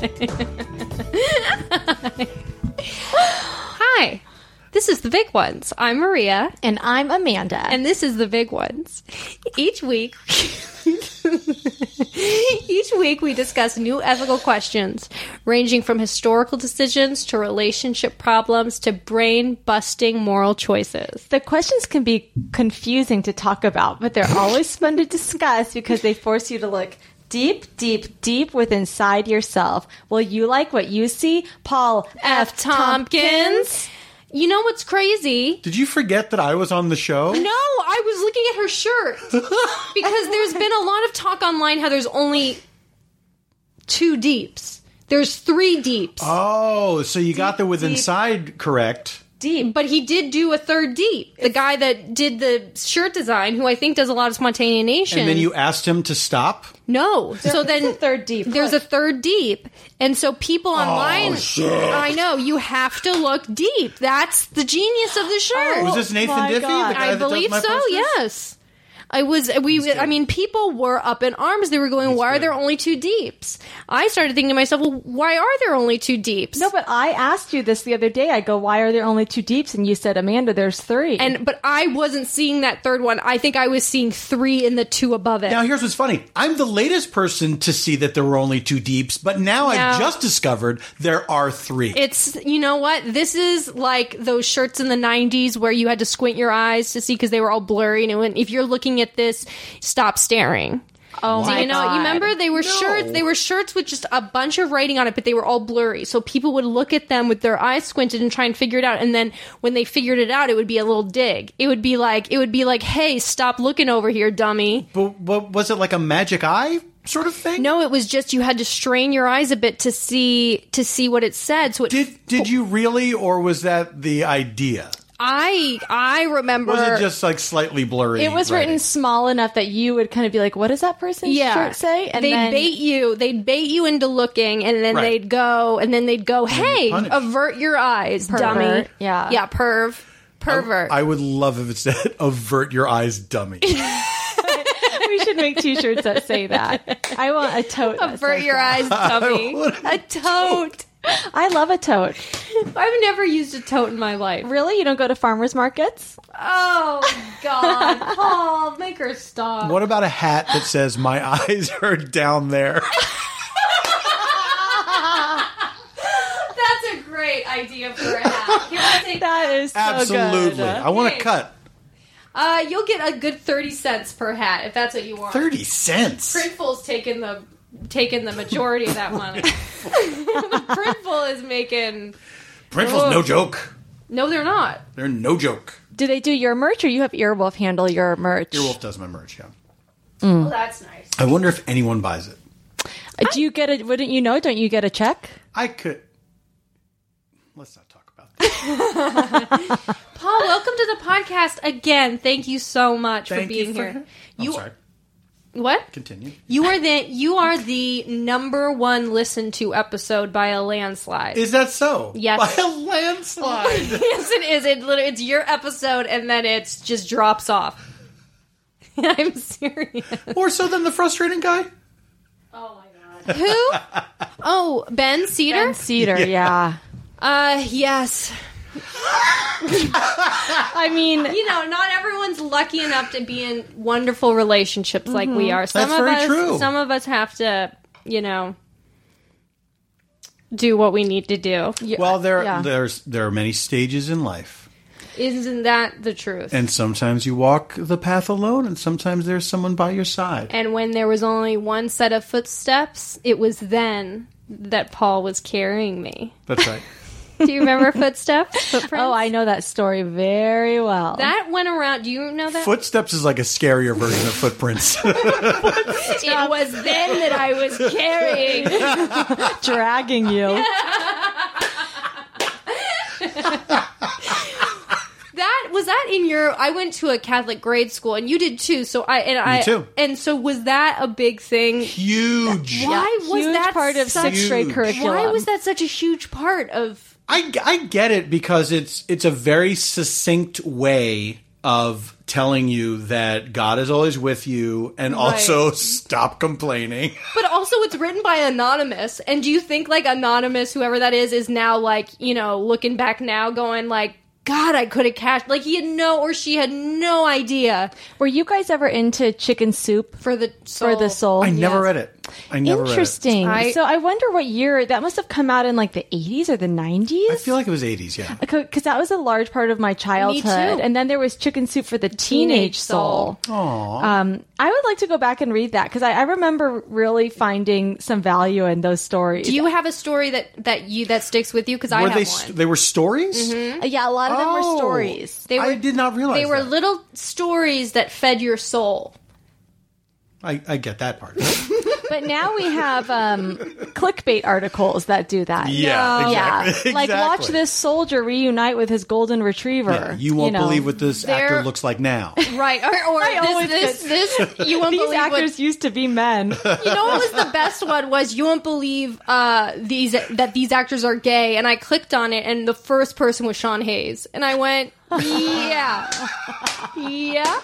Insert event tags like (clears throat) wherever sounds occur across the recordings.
(laughs) Hi, this is the big ones. I'm Maria, And I'm Amanda. and this is the big ones. Each week, (laughs) each week we discuss new ethical questions, ranging from historical decisions to relationship problems to brain busting moral choices. the questions can be confusing to talk about, but they're always fun to discuss because they force you to look deep, deep, deep within inside yourself. Will you like what you see? Paul F. Tompkins. You know what's crazy? Did you forget that I was on the show? No, I was looking at her shirt (laughs) because there's been a lot of talk online how there's only two deeps. There's three deeps. Oh, so you got the with inside correct. Deep. But he did do a third deep. The guy that did the shirt design, who I think does a lot of Spontaneanation. And then you asked him to stop? no. so then a third deep. There's a third deep, and so people oh, online. shit. I know you have to look deep. That's the genius of the oh, shirt. Was this Nathan my Diffie? God. The guy I that does believe my so. posters? Yes. I was uh, we I mean people were up in arms. They were going, "Why are there only two deeps?" I started thinking to myself, "Well, why are there only two deeps?" No, but I asked you this the other day. I go, why are there only two deeps? And you said, Amanda, there's three. and but I wasn't seeing that third one. I think I was seeing three in the two above it. Now here's what's funny. I'm the latest person to see that there were only two deeps, but now No. I've just discovered there are three. It's you know what this is like those shirts in the '90s where you had to squint your eyes to see because they were all blurry. And when, if you're looking at this, stop staring. oh Do my you know? God. You remember they were shirts. They were shirts with just a bunch of writing on it, but they were all blurry. So people would look at them with their eyes squinted and try and figure it out. And then when they figured it out, it would be a little dig. It would be like it would be like, "Hey, stop looking over here, dummy." but what, was it like a magic eye sort of thing? No, it was just you had to strain your eyes a bit to see to see what it said. So it, Did did you really, or was that the idea? I I remember Was it just like slightly blurry? It was written small enough that you would kind of be like, what does that person's yeah. shirt say? And they'd then, bait you. They'd bait you into looking, and then Right. they'd go, and then they'd go, "Hey, punish. avert your eyes, dummy." Yeah. yeah, perv, pervert. I would love if it said (laughs) "avert your eyes, dummy." (laughs) we should make t-shirts that say that. I want a tote. avert your that. eyes, (laughs) dummy. want a tote. I love a tote. I've never used a tote in my life. Really? You don't go to farmers markets? Oh God, (laughs) Paul, make her stop. what about a hat that says "My eyes are down there"? That's a great idea for a hat. Here, I'll take That is so Absolutely. good. I want Okay. to cut Uh, you'll get a good thirty cents per hat if that's what you want. thirty cents. Printful's taking the taking the majority of that money. (laughs) Printful is making. Printful's no joke. No, they're not. They're no joke. Do they do your merch or you have Earwolf handle your merch? Earwolf does my merch. Yeah. Oh, that's nice. I wonder if anyone buys it. Uh, Do you get a, wouldn't you know, don't you get a check? I could. Let's not talk about that. (laughs) Paul, welcome to the podcast again. Thank you so much for being you for. here. I'm You sorry. What? Continue. You are the you are the number one listened to episode by a landslide. Is that so? Yes. By a landslide. (laughs) yes, it is. It literally it's your episode, and then it's just drops off. (laughs) I'm serious. More so than the frustrating guy. Oh my god. Who? (laughs) Oh, Ben Cedar. Ben Cedar, yeah. Uh, yes. I mean, you know, not everyone's lucky enough to be in wonderful relationships like we mm-hmm. are. Some That's of very us, true. some of us have to, you know, do what we need to do. Well, there yeah. there's there are many stages in life, Isn't that the truth? and sometimes you walk the path alone, and sometimes there's someone by your side. And when there was only one set of footsteps, it was then that Paul was carrying me. That's right. (laughs) Do you remember footsteps? Footprints? (laughs) oh, I know that story very well. That went around. Do you know that? Footsteps is like a scarier version of footprints. (laughs) it was then that I was carrying. (laughs) dragging you. That was that in your. I went to a Catholic grade school, and you did too. So I and I too. and so was that a big thing? Huge. Why was Huge that part of such, sixth grade curriculum. Why was that such a huge part of? I, I get it because it's it's a very succinct way of telling you that God is always with you and also stop complaining. (laughs) But also, it's written by anonymous. And do you think like anonymous, whoever that is, is now like you know looking back now, going like, God, I could have cashed. Like he had no or she had no idea Were you guys ever into chicken soup for the soul. for the soul? I never read it. I never Interesting. I- so I wonder what year that must have come out in like the 80s or the 90s. I feel like it was 80s, yeah. because that was a large part of my childhood. too. And then there was Chicken Soup for the Teenage, Soul. Um, I would like to go back and read that because I, I remember really finding some value in those stories. Do you have a story that that you that sticks with you? Because I Were have they one. they were stories? Uh, yeah, a lot of them were Oh. stories. They were- I did not realize they were that. little stories that fed your soul. I, I get that part. But now we have um, clickbait articles that do that. Yeah, Yeah, exactly. (laughs) like watch this soldier reunite with his golden retriever. Yeah, you won't know. believe what this actor They're- looks like now. Right. Or, or always this, this, this, you won't (laughs) These believe what, actors used to be men. (laughs) you know what was the best one was you won't believe uh, these that these actors are gay and I clicked on it and the first person was Sean Hayes and I went yeah yeah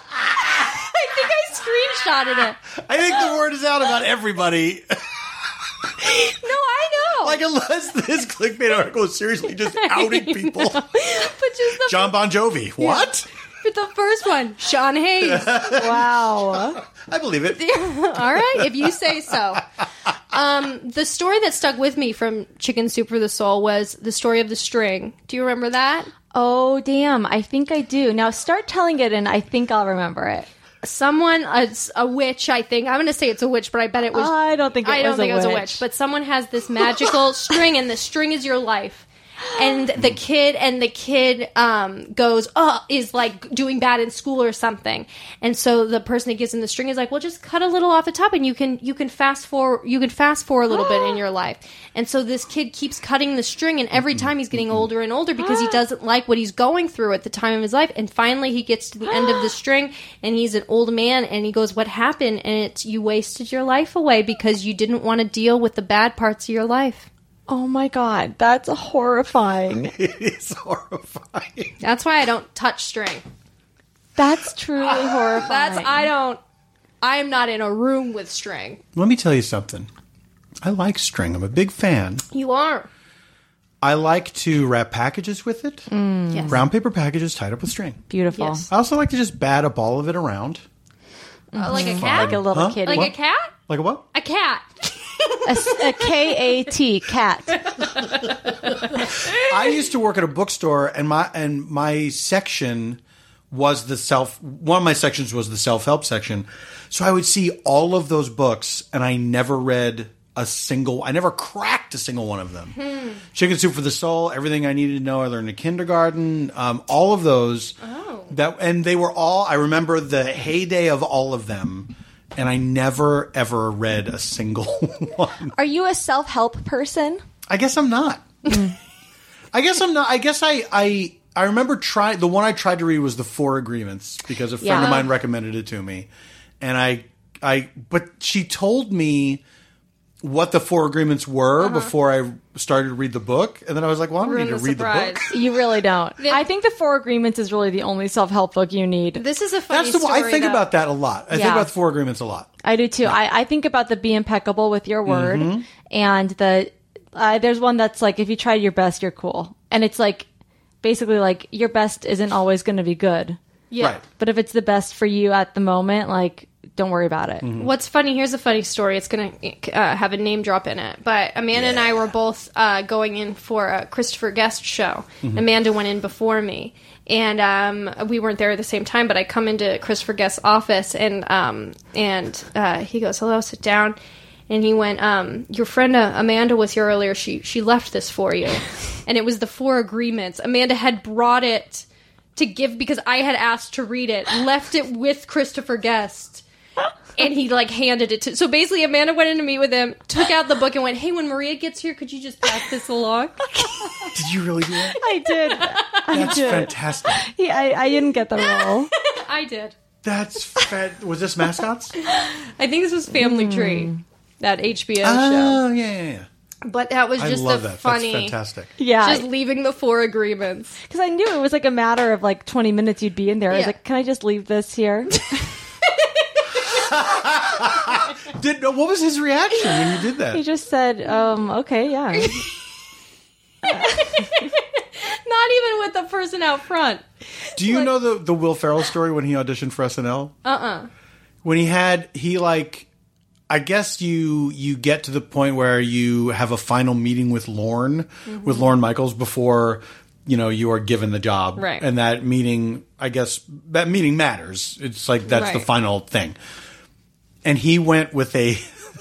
I think I screenshotted it I think the word is out about everybody. (laughs) no I know like, unless this clickbait article is seriously just (laughs) outing people. (laughs) but just the, John Bon Jovi. What? but the first one Sean Hayes wow. I believe it. all right if you say so um, the story that stuck with me from Chicken Soup for the Soul was the story of the string do you remember that Oh damn! I think I do. Now start telling it, and I think I'll remember it. Someone a, a witch i think. I'm gonna say it's a witch but i bet it was I don't think it i don't was a think it was a witch. but someone has this magical (laughs) string and the string is your life and the kid and the kid um, goes oh is like doing bad in school or something. And so the person that gives him the string is like well just cut a little off the top and you can you can fast forward you can fast forward a little bit in (gasps) your life. And so this kid keeps cutting the string and every time he's getting older and older because he (gasps) doesn't like what he's going through at the time of his life. And finally he gets to the end of the (gasps) string and he's an old man and he goes what happened? And it's you wasted your life away because you didn't want to deal with the bad parts of your life Oh my god, that's horrifying. (laughs) It is horrifying. that's why i don't touch string That's truly horrifying. (laughs) that's i don't i am not in a room with string Let me tell you something. I like string. I'm a big fan. you are I like to wrap packages with it. yes Brown paper packages tied up with string. beautiful. Yes. I also like to just bat up all of it around. Uh, like a cat Like a little Huh? kitty. like What? a cat Like a what? a cat A, a K A T cat. I used to work at a bookstore, and my and my section was the self. One of my sections was the self help section. So I would see all of those books, and I never read a single. I never cracked a single one of them. Chicken Soup for the Soul, everything I needed to know. I learned in kindergarten. Um, all of those. Oh. That and they were all. I remember the heyday of all of them. And I never ever read a single (laughs) one. Are you a self help person? I guess I'm not. Mm. I guess I'm not. I guess I I I remember trying the one I tried to read was the Four Agreements because a friend Yeah. of mine recommended it to me, and I I but she told me what the Four Agreements were before I started to read the book, and then I was like, well, I don't need to the read surprise. the book. You really don't. I think the Four Agreements is really the only self help book you need. this is a funny That's the one I think though. about that a lot. I think about the Four Agreements a lot. I do too. I, I think about the be impeccable with your word, Mm-hmm. and the uh, there's one that's like if you try your best, you're cool, and it's like basically like your best isn't always going to be good. Yeah. Right. But if it's the best for you at the moment, like don't worry about it. What's funny? Here's a funny story. It's gonna uh, have a name drop in it. But Amanda and I were both uh, going in for a Christopher Guest show. Amanda went in before me, and um, we weren't there at the same time. But I come into Christopher Guest's office, and um, and uh, he goes, "Hello, sit down." And he went, um, "Your friend uh, Amanda was here earlier. She she left this for you, (laughs) and it was the four agreements. Amanda had brought it." To give because I had asked to read it, left it with Christopher Guest, and he like handed it to. So basically, Amanda went in to meet with him, took out the book, and went, "Hey, when Maria gets here, could you just pass this along?" (laughs) Did you really do that? I did. I That's did. fantastic. Yeah, I, I didn't get the role. (laughs) I did. That's fa- was this mascots? (laughs) I think this was Family hmm. Tree, that HBO oh, show. Oh yeah, yeah, yeah. But that was I just love a that. funny, That's fantastic. Yeah, just leaving the four agreements. because I knew it was like a matter of like 20 minutes you'd be in there. I was Yeah. like, can I just leave this here? (laughs) Did what was his reaction when you did that? he just said, um, okay, yeah. (laughs) Not even with the person out front. Do you know the the Will Ferrell story when he auditioned for SNL? Uh uh When he had he like, I guess you you get to the point where you have a final meeting with Lorne with Lorne Michaels before you know you are given the job, Right. And that meeting, I guess that meeting matters. It's like that's the final thing. And he went with a.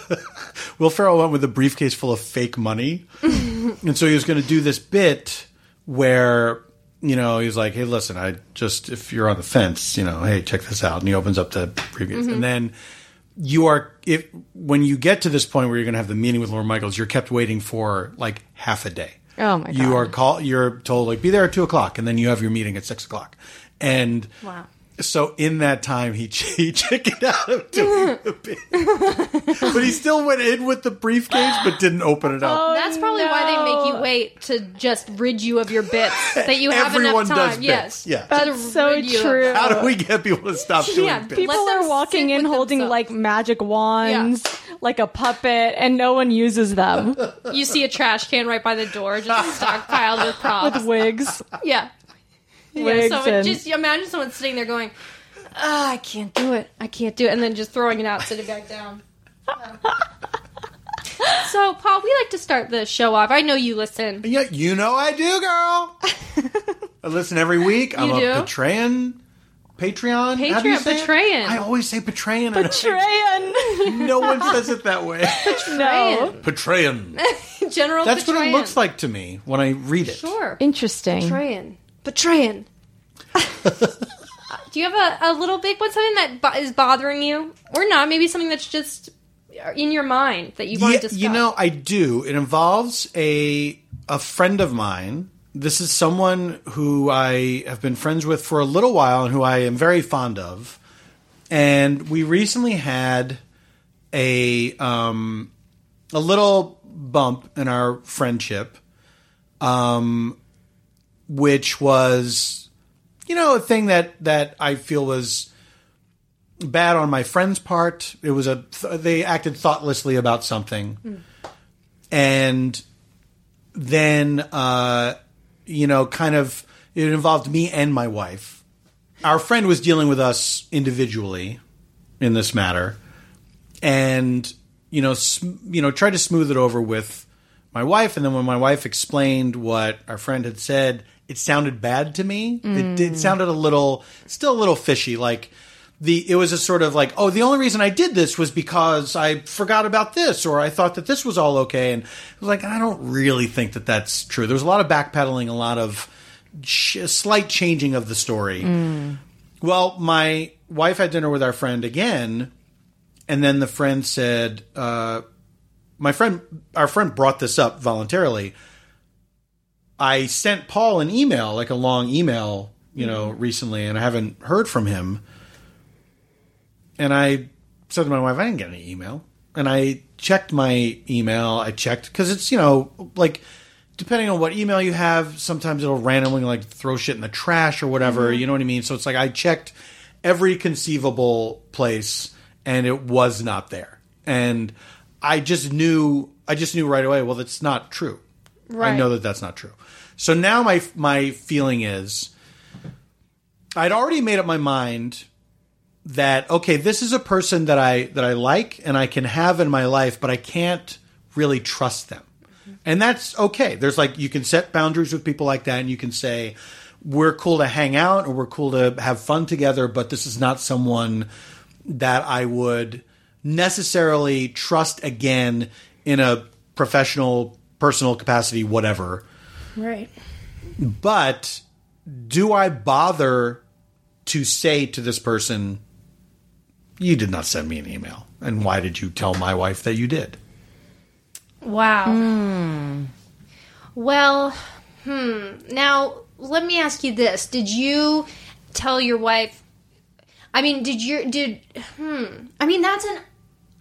(laughs) Will Ferrell went with a briefcase full of fake money, (laughs) and so he was going to do this bit where you know he's like, "Hey, listen, I just if you're on the fence, you know, hey, check this out," and he opens up the briefcase, mm-hmm. and then you are if when you get to this point where you're going to have the meeting with Lorne Michaels, you're kept waiting for like half a day. Oh, my God. You are called. you're told like be there at two o'clock, and then you have your meeting at six o'clock, and Wow. So in that time, he, (laughs) ch- he chickened out of doing the (laughs) bit, but he still went in with the briefcase, but didn't open it up. Oh, That's probably why they make you wait to just rid you of your bits (laughs) that you have Everyone enough time. does bits, Yes, yeah. That's so rid you of true. How do we get people to stop doing Yeah, bits? People are walking in holding themselves. like magic wands, like a puppet, and no one uses them You see a trash can right by the door, just stockpiled with props. with wigs. Yeah. Yeah, Wigs so it and- just imagine someone sitting there going, ah, I can't do it. I can't do it. And then just throwing it out, sitting back down. (laughs) so, Paul, we like to start the show off. I know you listen. Yeah, you know I do, girl. (laughs) I listen every week. I'm You a? Patreon. Patreon? How do you Patreon. Patreon. I always say Patreon. Patreon. (laughs) No one says it that way. no. Patreon. General That's what it looks like to me when I read it. Sure. Interesting. Betrayan. Betrayan. (laughs) do you have a, a little big one, something that bo- is bothering you? Or not? Maybe something that's just in your mind that you want Yeah, to discuss? you know, I do. It involves a a friend of mine. This is someone who I have been friends with for a little while and who I am very fond of. And we recently had a um, a little bump in our friendship, um, which was, you know, a thing that that I feel was bad on my friend's part. It was a th- they acted thoughtlessly about something, and then uh, you know, kind of it involved me and my wife. Our friend was dealing with us individually in this matter, and you know, sm- you know, tried to smooth it over with my wife. And then when my wife explained what our friend had said, it sounded bad to me. It, it sounded a little, still a little fishy. Like the, it was a sort of like, oh, the only reason I did this was because I forgot about this, or I thought that this was all okay. And I was like, I don't really think that that's true. There was a lot of backpedaling, a lot of ch- slight changing of the story. Well, my wife had dinner with our friend again, and then the friend said, uh, "My friend, our friend brought this up voluntarily. I sent Paul an email, like a long email, you know, mm-hmm. recently, and I haven't heard from him. And I said to my wife, I didn't get any email. And I checked my email. I checked because it's you know like depending on what email you have, sometimes it'll randomly like throw shit in the trash or whatever. Mm-hmm. You know what I mean? So it's like I checked every conceivable place and it was not there. And I just knew I just knew right away, well, that's not true. I know that that's not true. So now my my feeling is I'd already made up my mind that okay, this is a person that I that I like and I can have in my life, but I can't really trust them. And that's okay. There's like you can set boundaries with people like that and you can say we're cool to hang out or we're cool to have fun together, but this is not someone that I would necessarily trust again in a professional, personal capacity, whatever. Right. But do I bother to say to this person, you did not send me an email? And why did you tell my wife that you did? Wow. Well, hmm. Now, let me ask you this. Did you tell your wife I mean, did you did hmm. I mean, that's an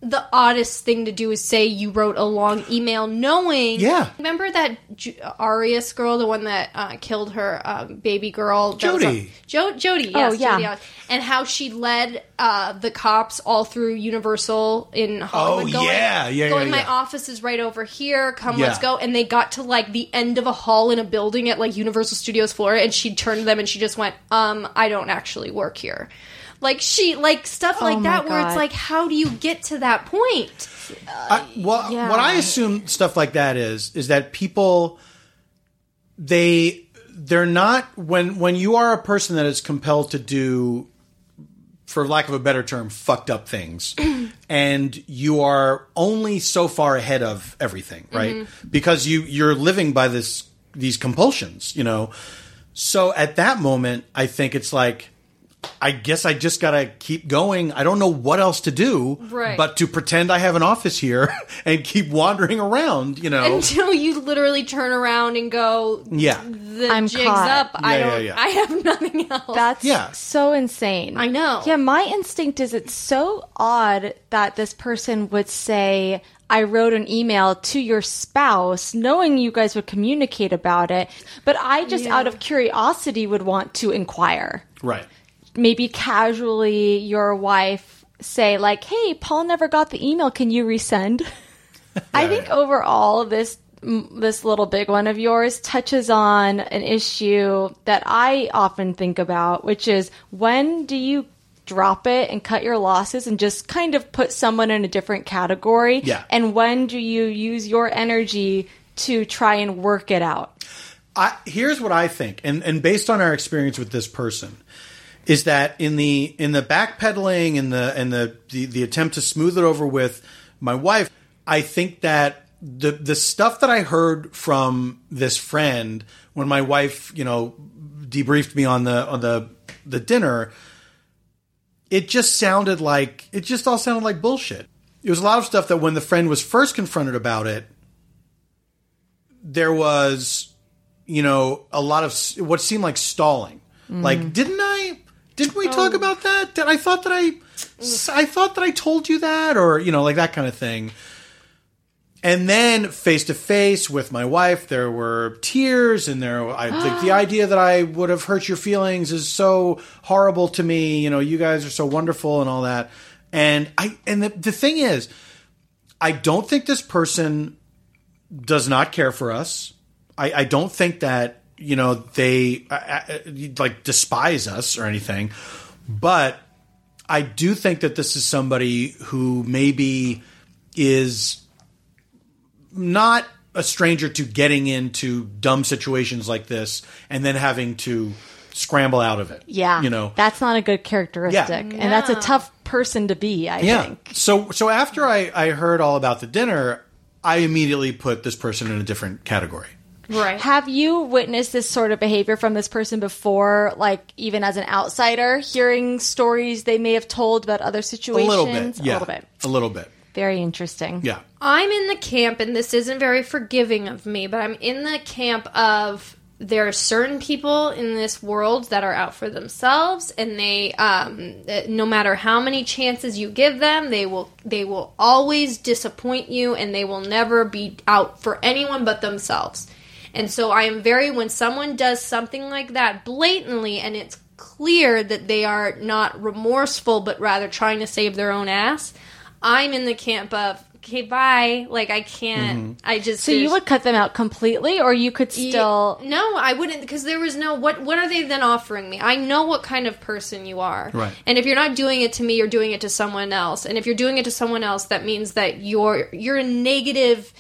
the oddest thing to do is say you wrote a long email knowing Yeah. remember that J- arias girl the one that uh, killed her um, baby girl that was Jody. on- jo- jody yes, Oh, yeah. Jodi Arias. and how she led uh, the cops all through universal in hollywood Oh, going, yeah. Yeah, going yeah, my office is right over here come Yeah. let's go and they got to like the end of a hall in a building at like universal studios florida and she turned to them and she just went um i don't actually work here like she like stuff oh like Oh my that where it's like how do you get to that point? I, well, yeah. what I assume stuff like that is is that people they they're not when when you are a person that is compelled to do for lack of a better term fucked up things (clears throat) and you are only so far ahead of everything right? Mm-hmm. Because you you're living by this these compulsions you know? So at that moment i think it's like I guess I just gotta keep going. I don't know what else to do, Right. but to pretend I have an office here (laughs) and keep wandering around. You know, until you literally turn around and go yeah, the I'm jig's caught. up i Yeah, yeah, don't yeah. i have (laughs) nothing else That's Yeah. so insane. I know. Yeah, my instinct is it's so odd that this person would say, I wrote an email to your spouse knowing you guys would communicate about it, but I just Yeah. out of curiosity would want to inquire. right. Maybe casually your wife say like, "Hey, Paul never got the email. Can you resend?" (laughs) I think overall this this little big one of yours touches on an issue that I often think about, which is when do you drop it and cut your losses and just kind of put someone in a different category? Yeah. And when do you use your energy to try and work it out? I, here's what I think, and and based on our experience with this person, is that in the in the backpedaling and the and the, the the attempt to smooth it over with my wife, I think that the the stuff that I heard from this friend when my wife, you know, debriefed me on the on the the dinner, it just sounded like it just all sounded like bullshit. It was a lot of stuff that when the friend was first confronted about it, there was you know, a lot of what seemed like stalling. Like, mm-hmm. didn't I? Didn't we talk oh. about that? Did I thought that I? I thought that I told you that, or you know, like that kind of thing. And then face to face with my wife, there were tears, and there. I think the (gasps) idea that I would have hurt your feelings is so horrible to me. You know, you guys are so wonderful and all that. And I and the, the thing is, I don't think this person does not care for us. I, I don't think that you know they uh, uh, like despise us or anything, but I do think that this is somebody who maybe is not a stranger to getting into dumb situations like this and then having to scramble out of it. Yeah. you know, That's not a good characteristic. Yeah. And that's a tough person to be, I yeah. think. So so after I I heard all about the dinner, I immediately put this person in a different category. Right Have you witnessed this sort of behavior from this person before, like even as an outsider, hearing stories they may have told about other situations? A situations? little bit, yeah, A little bit. a little bit, Very interesting. yeah. I'm in the camp, and this isn't very forgiving of me, but I'm in the camp of there are certain people in this world that are out for themselves, and they, um, no matter how many chances you give them, they will they will always disappoint you, and they will never be out for anyone but themselves. And so I am very when someone does something like that blatantly, and it's clear that they are not remorseful, but rather trying to save their own ass. I'm in the camp of okay, bye. Like I can't. Mm-hmm. I just So you would cut them out completely, or you could Ye- still. no i wouldn't because there was no what what are they then offering me i know what kind of person you are Right. and if you're not doing it to me you're doing it to someone else and if you're doing it to someone else that means that you're you're a negative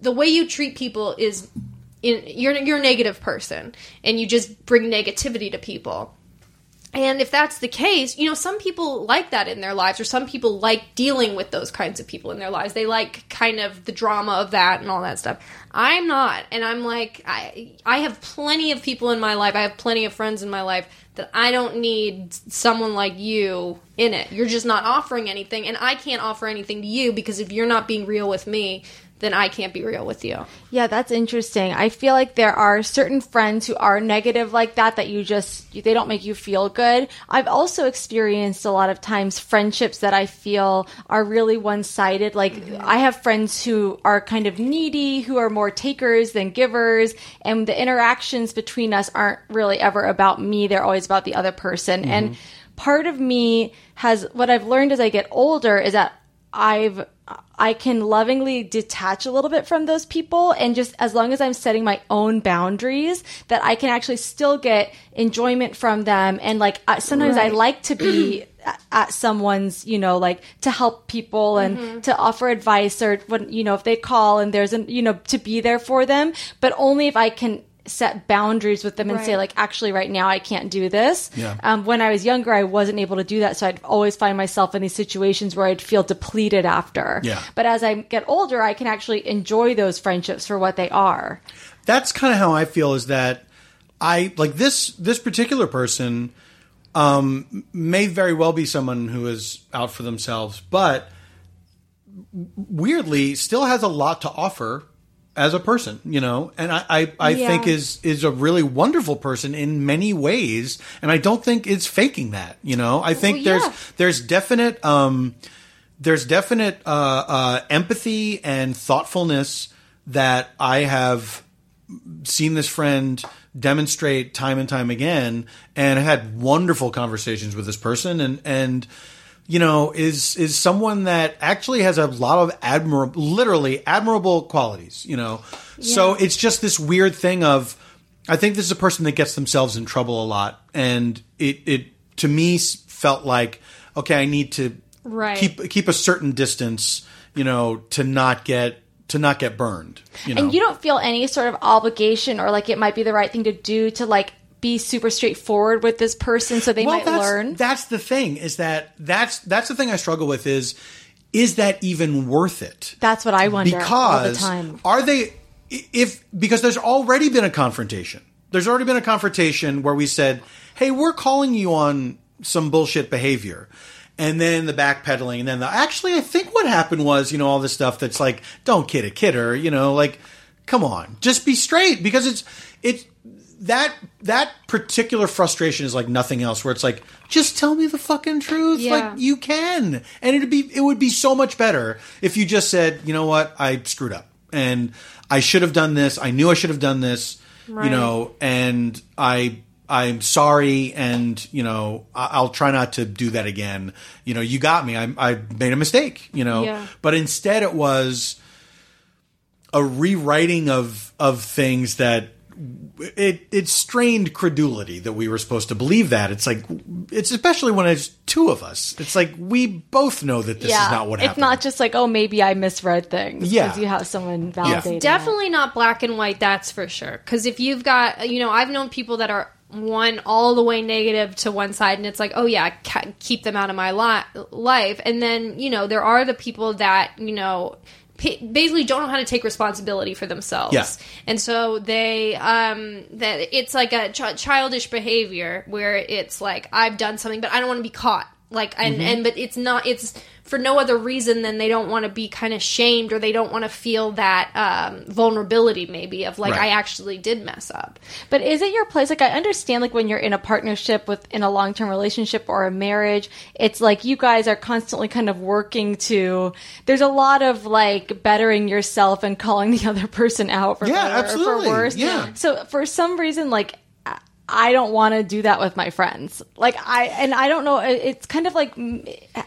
the way you treat people is in you're you're a negative person and you just bring negativity to people and if that's the case, you know, some people like that in their lives, or some people like dealing with those kinds of people in their lives. They like kind of the drama of that and all that stuff. I'm not, and I'm like, I I have plenty of people in my life. I have plenty of friends in my life that I don't need someone like you in it. You're just not offering anything, and I can't offer anything to you because if you're not being real with me, then I can't be real with you. Yeah, that's interesting. I feel like there are certain friends who are negative like that that you just they don't make you feel good. I've also experienced a lot of times friendships that I feel are really one-sided. Like I have friends who are kind of needy, who are more takers than givers, and the interactions between us aren't really ever about me. They're always about the other person. And mm-hmm. part of me has what I've learned as I get older is that I've I can lovingly detach a little bit from those people and just as long as I'm setting my own boundaries that I can actually still get enjoyment from them. And like I- sometimes I like to be (clears throat) at someone's you know like to help people and mm-hmm. to offer advice or when you know if they call and there's an you know to be there for them. But only if I can set boundaries with them and say like actually right now I can't do this Yeah. um, when I was younger, I wasn't able to do that. So I'd always find myself in these situations where I'd feel depleted after. Yeah. But as I get older, I can actually enjoy those friendships for what they are. that's kind of how I feel is that I like this this particular person um, may very well be someone who is out for themselves, but weirdly still has a lot to offer as a person, you know, and I, I, I Yeah. think is is a really wonderful person in many ways, and I don't think it's faking that, you know. I think Well, there's yeah. there's definite um, there's definite uh, uh, empathy and thoughtfulness that I have seen this friend demonstrate time and time again and had wonderful conversations with this person and and you know is is someone that actually has a lot of admirable literally admirable qualities you know? So it's just this weird thing of i think this is a person that gets themselves in trouble a lot and it it to me felt like okay i need to Right. keep keep a certain distance you know to not get to not get burned you know? And you don't feel any sort of obligation or like it might be the right thing to do to like be super straightforward with this person so they might that's, learn. That's the thing is that that's that's the thing I struggle with is is that even worth it? That's what I wonder because all the time. are they if because there's already been a confrontation. There's already been a confrontation where we said, "Hey, we're calling you on some bullshit behavior." And then the backpedaling, and then the actually, I think what happened was, you know, all this stuff that's like, don't kid a kidder, you know, like, come on, just be straight because it's it's that that particular frustration is like nothing else where it's like just tell me the fucking truth Yeah. like you can and it'd be it would be so much better if you just said you know what i screwed up and i should have done this i knew i should have done this you know and i i'm sorry and you know i'll try not to do that again you know you got me i, I made a mistake you know Yeah. but instead it was a rewriting of of things that it it strained credulity that we were supposed to believe that. It's like it's especially when it's two of us. It's like we both know that this yeah, is not what it's happened. not just like oh maybe I misread things. Yeah. because you have someone validating. it. Definitely not black and white, that's for sure. Because if you've got, you know, I've known people that are one all the way negative to one side, and it's like, oh yeah, keep them out of my li- life. And then, you know, there are the people that, you know, pa- basically don't know how to take responsibility for themselves. Yeah. And so they, um, that it's like a ch- childish behavior where it's like, I've done something, but I don't want to be caught. Like, and, and, but it's not, it's for no other reason than they don't want to be kind of shamed or they don't want to feel that, um, vulnerability maybe of like, Right. I actually did mess up. But is it your place? Like, I understand, like, when you're in a partnership with in a long term relationship or a marriage, it's like you guys are constantly kind of working to. There's a lot of like bettering yourself and calling the (laughs) other person out for Yeah, better or absolutely. for worse. Yeah. So for some reason, like. I- don't want to do that with my friends. Like I and I don't know. It's kind of like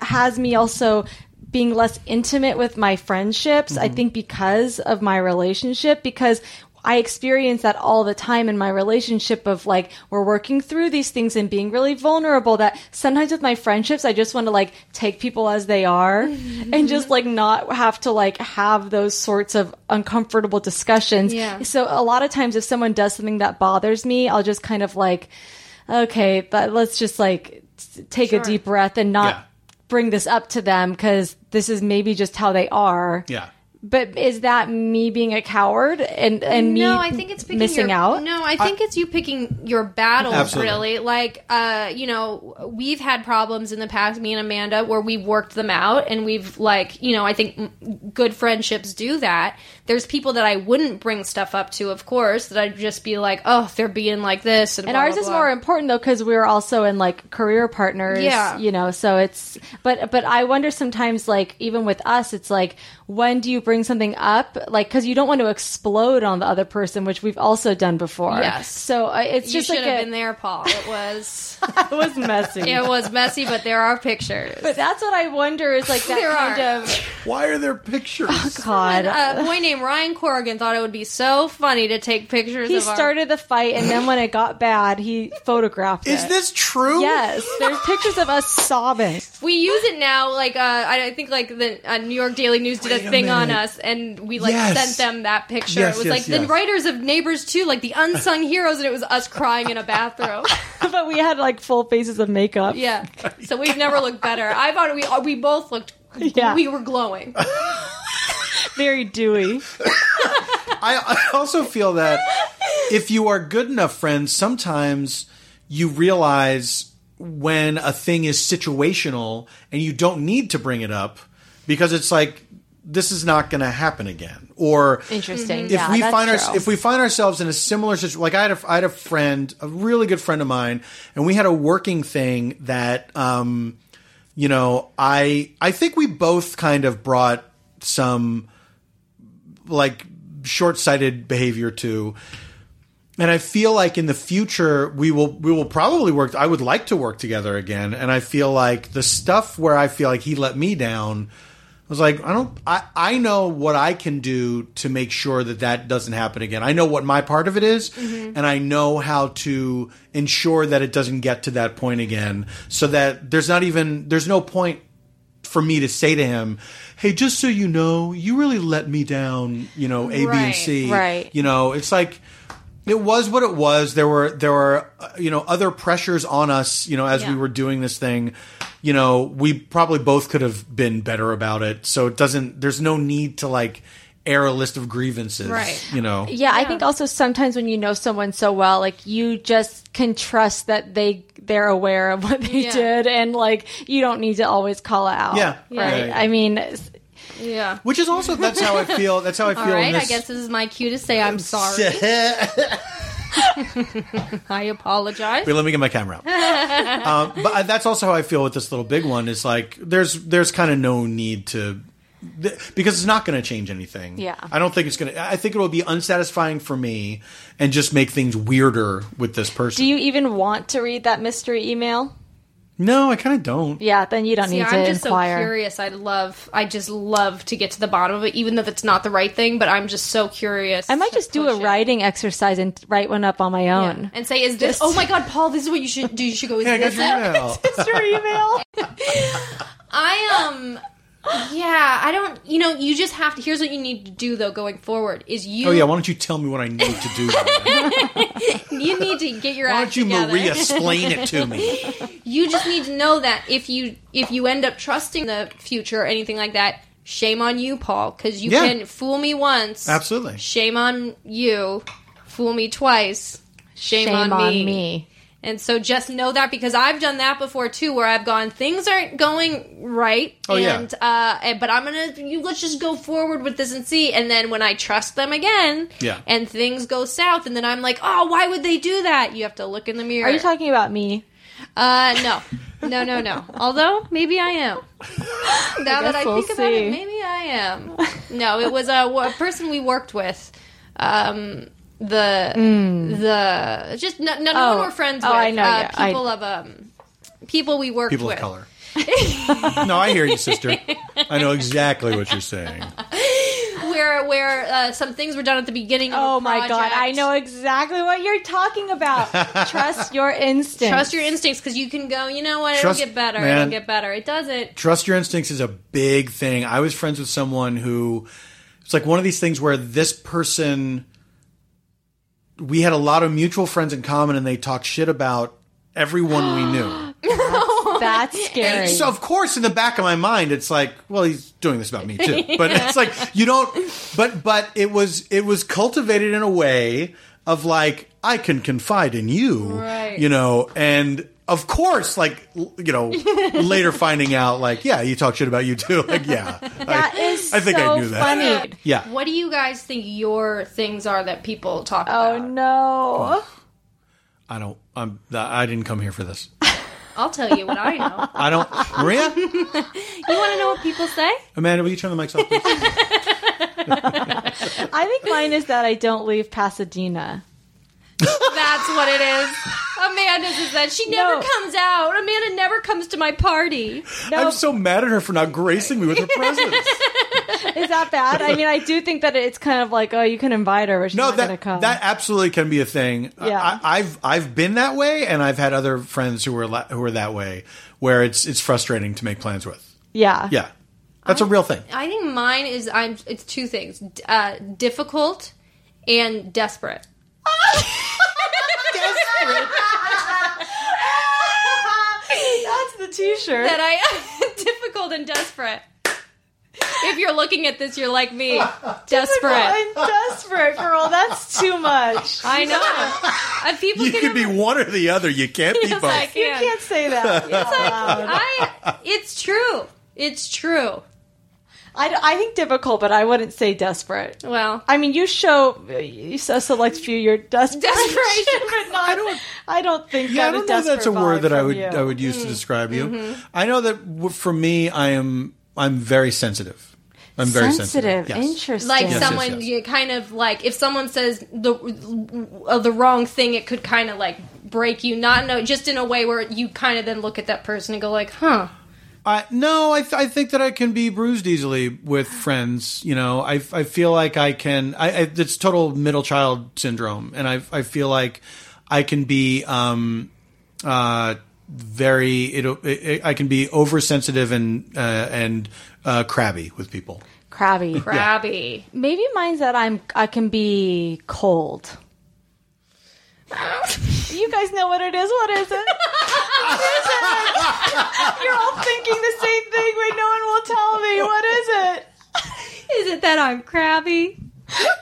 has me also being less intimate with my friendships. I mm-hmm. think because of my relationship, because I experience that all the time in my relationship of like we're working through these things and being really vulnerable that sometimes with my friendships I just want to like take people as they are (laughs) and just like not have to like have those sorts of uncomfortable discussions. Yeah. So a lot of times if someone does something that bothers me, I'll just kind of like okay, but let's just like t- take a deep breath and not Yeah. bring this up to them because this is maybe just how they are. Yeah. But is that me being a coward and and me no, I think it's picking missing your, out? No, I think it's you picking your battles. Absolutely. Really, like uh, you know, we've had problems in the past, me and Amanda, where we've worked them out, and we've like, you know, I think good friendships do that. There's people that I wouldn't bring stuff up to, of course, that I'd just be like, oh, they're being like this, and, And blah, ours blah, is blah. more important though because we're also in like career partners. Yeah. you know. So it's but but I wonder sometimes like even with us, it's like when do you bring something up? Like because you don't want to explode on the other person, which we've also done before. Yes. So uh, it's You just should like have a, been there, Paul. It was (laughs) it was messy. it was messy, but there are pictures. but that's what I wonder is like that There kind are. of Why are there pictures? God. a boy named Ryan Corrigan thought it would be so funny to take pictures. he of our- started the fight, and then when it got bad, he photographed Is it. this true? Yes, there's pictures of us sobbing. We use it now, like uh, I I think like the uh, New York Daily News did Wait a a thing on us, and we like Yes. sent them that picture. Yes, it was yes, like the writers of Neighbors too, like the unsung (laughs) heroes, and it was us crying in a bathroom. (laughs) but we had like full faces of makeup. yeah, so we've never looked better. I thought we we both looked. Yeah. we were glowing. (laughs) very dewy. I, I also feel that if you are good enough friends, sometimes you realize when a thing is situational and you don't need to bring it up because it's like this is not going to happen again or Interesting. if Yeah, we find our, if we find ourselves in a similar situation, like I had a, I had a friend, a really good friend of mine, and we had a working thing that, um, you know, I I think we both kind of brought some like short sighted behavior to. And I feel like in the future we will we will probably work. I would like to work together again. And I feel like the stuff where I feel like he let me down, I was like, I don't. I I know what I can do to make sure that that doesn't happen again. I know what my part of it is, and I know how to ensure that it doesn't get to that point again. So that there's not even there's no point for me to say to him, "Hey, just so you know, you really let me down." You know, A, B, and C. right. You know, it's like it was what it was. There were there were uh, you know other pressures on us. You know, as we were doing this thing, you know, we probably both could have been better about it. So it doesn't. There's no need to like air a list of grievances. Right. You know. Yeah, I think also sometimes when you know someone so well, like you just can trust that they they're aware of what they Yeah. did, and like you don't need to always call it out. Yeah. right. Yeah. I mean, Yeah. Which is also that's how I feel. That's how I (laughs) feel. All right, in I guess this is my cue to say I'm sorry. (laughs) (laughs) (laughs) I apologize. Wait, let me get my camera out. (laughs) um, but I, that's also how I feel with this little big one. Is like there's there's kind of no need to th- because it's not going to change anything. Yeah. I don't think it's going to. I think it will be unsatisfying for me and just make things weirder with this person. do you even want to read that mystery email? No, I kind of don't. Yeah, then you don't See, need to I'm just inquire. so curious. I love. I just love to get to the bottom of it, even though that's not the right thing. But I'm just so curious. I might just do a it. writing exercise and write one up on my Yeah. own. and say, "Is this? Oh my God, Paul! This is what you should do. You should go. Is Hey, I got this your it?" email. (laughs) Mystery email. (laughs) I um. Yeah, I don't. You know, you just have to. Here's what you need to do though, going forward, is you. Oh yeah, why don't you tell me what I need to do? (laughs) You need to get your ass. Why act don't you together. Maria explain it to me? (laughs) you just need to know that if you if you end up trusting the future or anything like that, shame on you, Paul, because you Yeah. can fool me once. Absolutely. Shame on you. Fool me twice. Shame, Shame on, on me. me. And so just know that because I've done that before too, where I've gone things aren't going right. Oh, yeah. and, uh, and but I'm gonna you let's just go forward with this and see. And then when I trust them again, Yeah. and things go south, and then I'm like, oh, why would they do that? You have to look in the mirror. Are you talking about me? Uh, no, no, no, no. (laughs) Although maybe I am. now that I guess we'll think about it, maybe I am. No, it was a, a person we worked with. Um, the the just no, no, no Oh. one we're friends Oh, with. I know, Uh, yeah, I- people of um people we worked People with. of color. (laughs) no, I hear you, sister. I know exactly what you're saying. where where uh, some things were done at the beginning. Of Oh a my god. I know exactly what you're talking about. (laughs) Trust your instincts. Trust your instincts because you can go. You know what? Trust- It'll get better. man. It'll get better. It doesn't. Trust your instincts is a big thing. I was friends with someone who it's like one of these things where this person we had a lot of mutual friends in common and they talked shit about everyone we knew. (gasps) That's scary. So of course in the back of my mind it's like, well he's doing this about me too. (laughs) But it's like you don't but but it was it was cultivated in a way of like I can confide in you, Right. you know, and of course, like you know, (laughs) later finding out, like, yeah, you talk shit about you too. (laughs) Like, yeah, that I, is I think so I knew that. funny. Yeah, What do you guys think your things are that people talk Oh about? no. (sighs) I don't. I'm. I didn't come here for this. (laughs) I'll tell you what I know. I don't. Maria, You want to know what people say? Amanda, will you turn the mics off, please? I think mine is that I don't leave Pasadena. That's what it is. Amanda is that she never No. comes out. Amanda never comes to my party. No, I'm so mad at her for not gracing me with her (laughs) presence. is that bad? I mean, I do think that it's kind of like, oh, you can invite her, but she's No, not going to that come. that absolutely can be a thing. Yeah. I, I've I've been that way, and I've had other friends who were la- who were that way, where it's it's frustrating to make plans with. yeah. Yeah, that's a real thing. I think mine is I'm. It's two things: D- uh, difficult and desperate. (laughs) That's the t-shirt. That I (laughs) difficult and desperate. If you're looking at this, you're like me, desperate. I'm desperate, girl. That's too much. I know. (laughs) Uh, people You can could be never- one or the other. You can't be Yes, both. I You can. can't say that. It's I. It's true. It's true. I, I think difficult, but I wouldn't say desperate. Well, I mean, you show you so select few your desperation, Desperation. but (laughs) not. I don't. I don't think. Yeah, I don't know that's a word that I would You. I would use to describe you. Mm-hmm. I know that for me, I am I'm very sensitive. I'm very sensitive. sensitive. Yes. Interesting. like yes, someone yes. you kind of like if someone says the uh, the wrong thing, it could kind of like break you. Not no, just in a way where you kind of then look at that person and go like, huh. I, no, I, th- I think that I can be bruised easily with friends. You know, I, I feel like I can. I, I it's total middle child syndrome, and I I feel like I can be um uh very it, it I can be oversensitive and uh, and uh, crabby with people. crabby. Crabby. Maybe mine's that I'm. I can be cold. You guys know what it is. What is it? What is it? You're all thinking the same thing, but no one will tell me. What is it? Is it that I'm crabby?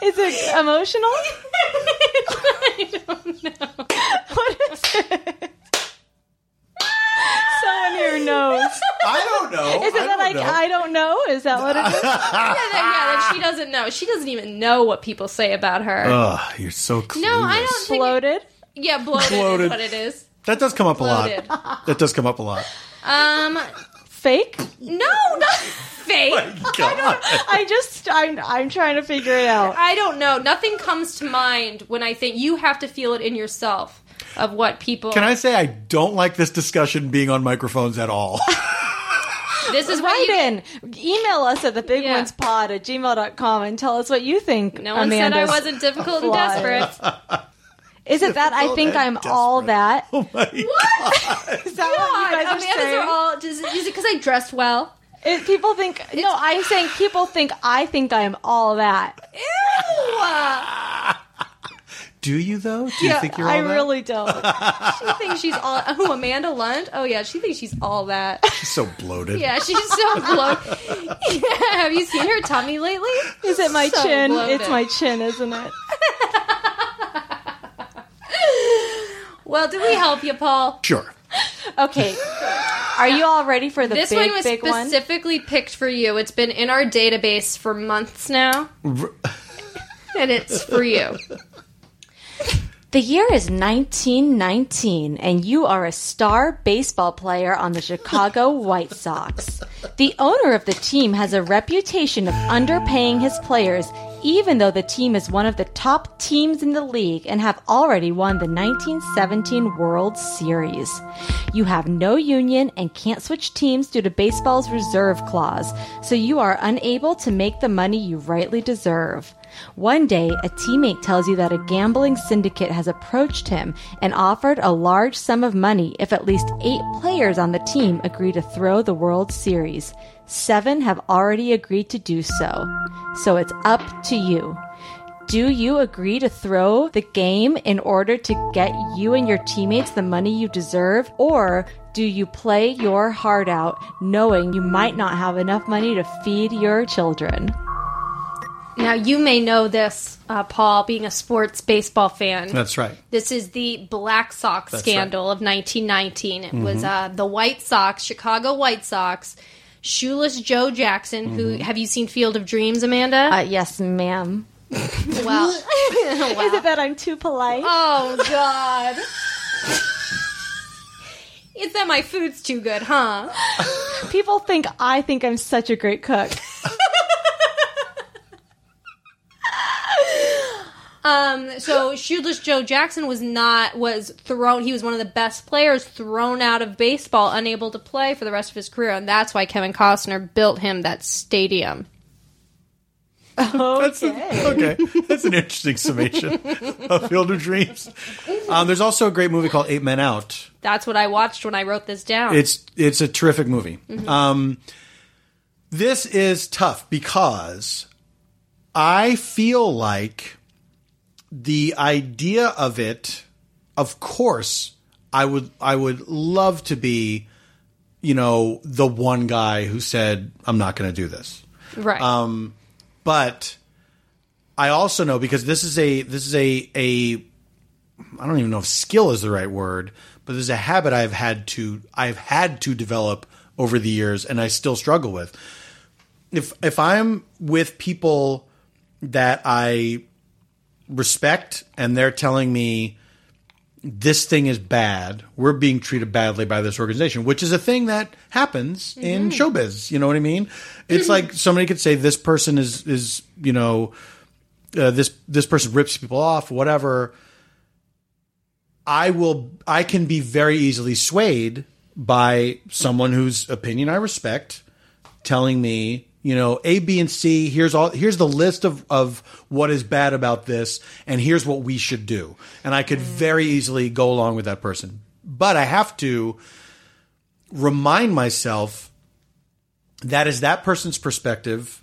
Is it emotional? (laughs) I don't know. What is it? Someone here knows. I don't know. (laughs) Is it that like I don't know? Is that what it is? (laughs) yeah, that, yeah, that she doesn't know. She doesn't even know what people say about her. Ugh, you're so clueless. no, I don't think. Bloated. yeah, bloated, Bloated. is what it is. That does come up a lot. That does come up a lot. Um, Fake? no, not fake. (laughs) God. I just I'm I'm trying to figure it out. I don't know. Nothing comes to mind when I think you have to feel it in yourself of what people. Can I say I don't like this discussion being on microphones at all? (laughs) This is what Write you. in. Email us at the big Yeah. ones pod at gmail.com and tell us what you think. No one said I wasn't difficult and desperate. Is it that I think I'm all that? oh my god. (laughs) Is that what you guys are Amanda's saying? are all. Is, is it because I dressed well? It- people think no. I'm saying people think I think I'm all that. Ew! (laughs) Do you though? Do you think you're all I that? really don't. (laughs) She thinks she's all. Who Amanda Lund? Oh yeah, she thinks she's all that. She's so bloated. Yeah, she's so (laughs) bloated. Yeah, have you seen her tummy lately? Is it my So chin? bloated. It's my chin, isn't it? (laughs) Well, did we help you, Paul? Sure. Okay. Are you all ready for the This big, one was big one? specifically picked for you. It's been in our database for months now, and it's for you. The year is 1919, and you are a star baseball player on the Chicago (laughs) White Sox. The owner of the team has a reputation of underpaying his players, even though the team is one of the top teams in the league and have already won the 1917 World Series. You have no union and can't switch teams due to baseball's reserve clause, so you are unable to make the money you rightly deserve. One day, a teammate tells you that a gambling syndicate has approached him and offered a large sum of money if at least eight players on the team agree to throw the World Series. Seven have already agreed to do so. So it's up to you. Do you agree to throw the game in order to get you and your teammates the money you deserve? Or do you play your heart out knowing you might not have enough money to feed your children? Now you may know this, uh, Paul, being a sports baseball fan. That's right. This is the Black Sox That's scandal of 1919. It was uh, the White Sox, Chicago White Sox, shoeless Joe Jackson. Who have you seen Field of Dreams, Amanda? Uh, yes, ma'am. (laughs) (laughs) (laughs) well, Is it that I'm too polite? oh God. It's that my food's too good, huh? People think I think I'm such a great cook. Um, so shoeless Joe Jackson was not was thrown. He was one of the best players thrown out of baseball, unable to play for the rest of his career, and that's why Kevin Costner built him that stadium. That's a- okay. That's an interesting summation (laughs) of Field of Dreams. Um, there's also a great movie called Eight Men Out. That's what I watched when I wrote this down. It's it's a terrific movie. Um, this is tough because I feel like the idea of it. Of course, I would I would love to be, you know, the one guy who said I'm not going to do this. right. Um, but I also know because this is a this is a a I don't even know if skill is the right word, but there's a habit I've had to I've had to develop over the years, and I still struggle with. If if I'm with people that I respect and they're telling me this thing is bad, we're being treated badly by this organization, which is a thing that happens in showbiz. You know what I mean? It's like somebody could say this person is is you know uh, this this person rips people off, whatever. I will. I can be very easily swayed by someone whose opinion I respect, telling me, you know, A, B, and C. Here's all. Here's the list of of what is bad about this, and here's what we should do. And I could mm. very easily go along with that person, but I have to remind myself that is that person's perspective.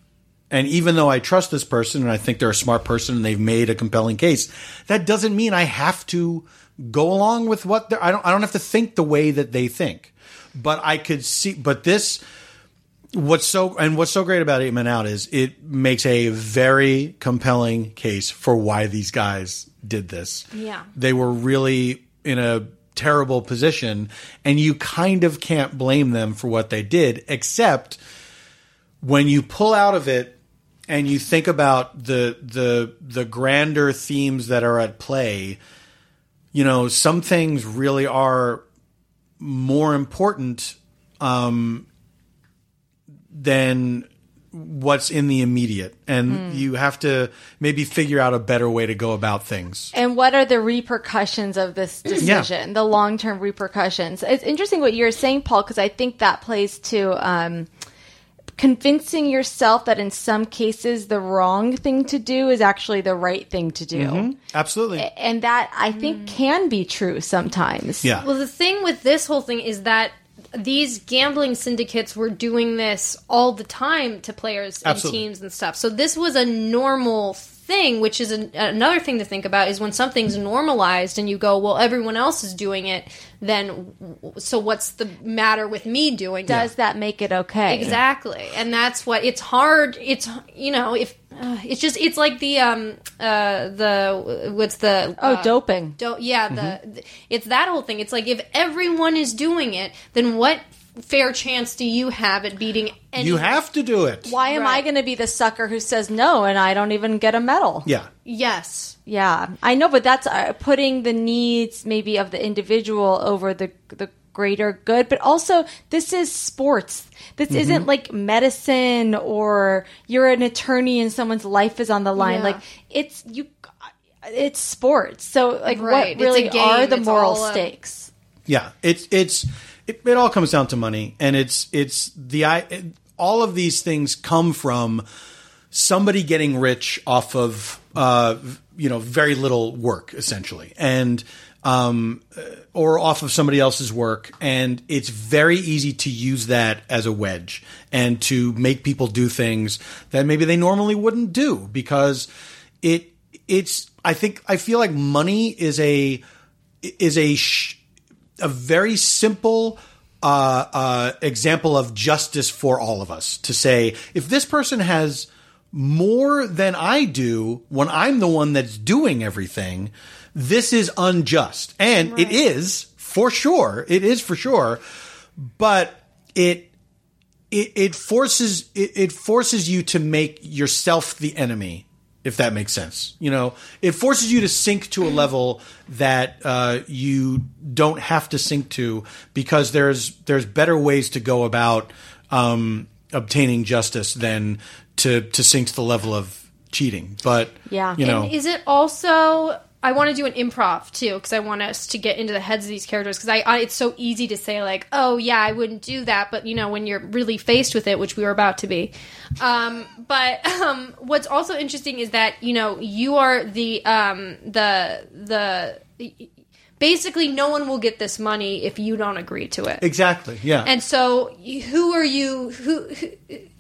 And even though I trust this person and I think they're a smart person and they've made a compelling case, that doesn't mean I have to go along with what they're, I don't, I don't have to think the way that they think, but I could see, but this, what's so, and what's so great about Eight Men Out is it makes a very compelling case for why these guys did this. Yeah. They were really in a terrible position and you kind of can't blame them for what they did, except when you pull out of it and you think about the the the grander themes that are at play, you know, some things really are more important um, than what's in the immediate, and hmm. you have to maybe figure out a better way to go about things. And what are the repercussions of this decision? The long term repercussions. It's interesting what you're saying, Paul, because I think that plays to um, convincing yourself that in some cases the wrong thing to do is actually the right thing to do. Mm-hmm. Absolutely, And that I think hmm. can be true sometimes. yeah. Well, the thing with this whole thing is that these gambling syndicates were doing this all the time to players and Absolutely. teams and stuff. So this was a normal thing, which is an, another thing to think about is when something's normalized and you go, well, everyone else is doing it, then so what's the matter with me doing it? Does that make it okay? Exactly, and that's what it's hard. It's you know if uh, it's just it's like the um uh the what's the Oh, uh, doping. do- yeah the Mm-hmm. th- it's that whole thing. It's like if everyone is doing it, then what fair chance do you have at beating? Any- you have to do it. Why am I going to be the sucker who says no and I don't even get a medal? Yeah. Yes, Yeah, I know, but that's uh, putting the needs maybe of the individual over the the greater good, but also this is sports. This Mm-hmm. isn't like medicine or you're an attorney and someone's life is on the line. Yeah. Like it's you it's sports. So like Right. what really are the It's moral uh, stakes? Yeah, it's it's it, it all comes down to money, and it's it's the I it, all of these things come from somebody getting rich off of uh, you know very little work essentially, and um, or off of somebody else's work, and it's very easy to use that as a wedge and to make people do things that maybe they normally wouldn't do because it it's I think I feel like money is a is a sh- a very simple uh, uh, example of justice for all of us to say if this person has more than I do when I'm the one that's doing everything, this is unjust. And it is for sure. It is for sure. But it it, it forces it, it forces you to make yourself the enemy if that makes sense you know it forces you to sink to a level that uh, you don't have to sink to because there's there's better ways to go about um, obtaining justice than to to sink to the level of cheating but Yeah. you know And is it also? I want to do an improv too because I want us to get into the heads of these characters because I, I it's so easy to say like oh yeah I wouldn't do that but you know when you're really faced with it which we were about to be, um, but um, what's also interesting is that you know you are the um, the the basically no one will get this money if you don't agree to it exactly yeah and so, who are you? Who who,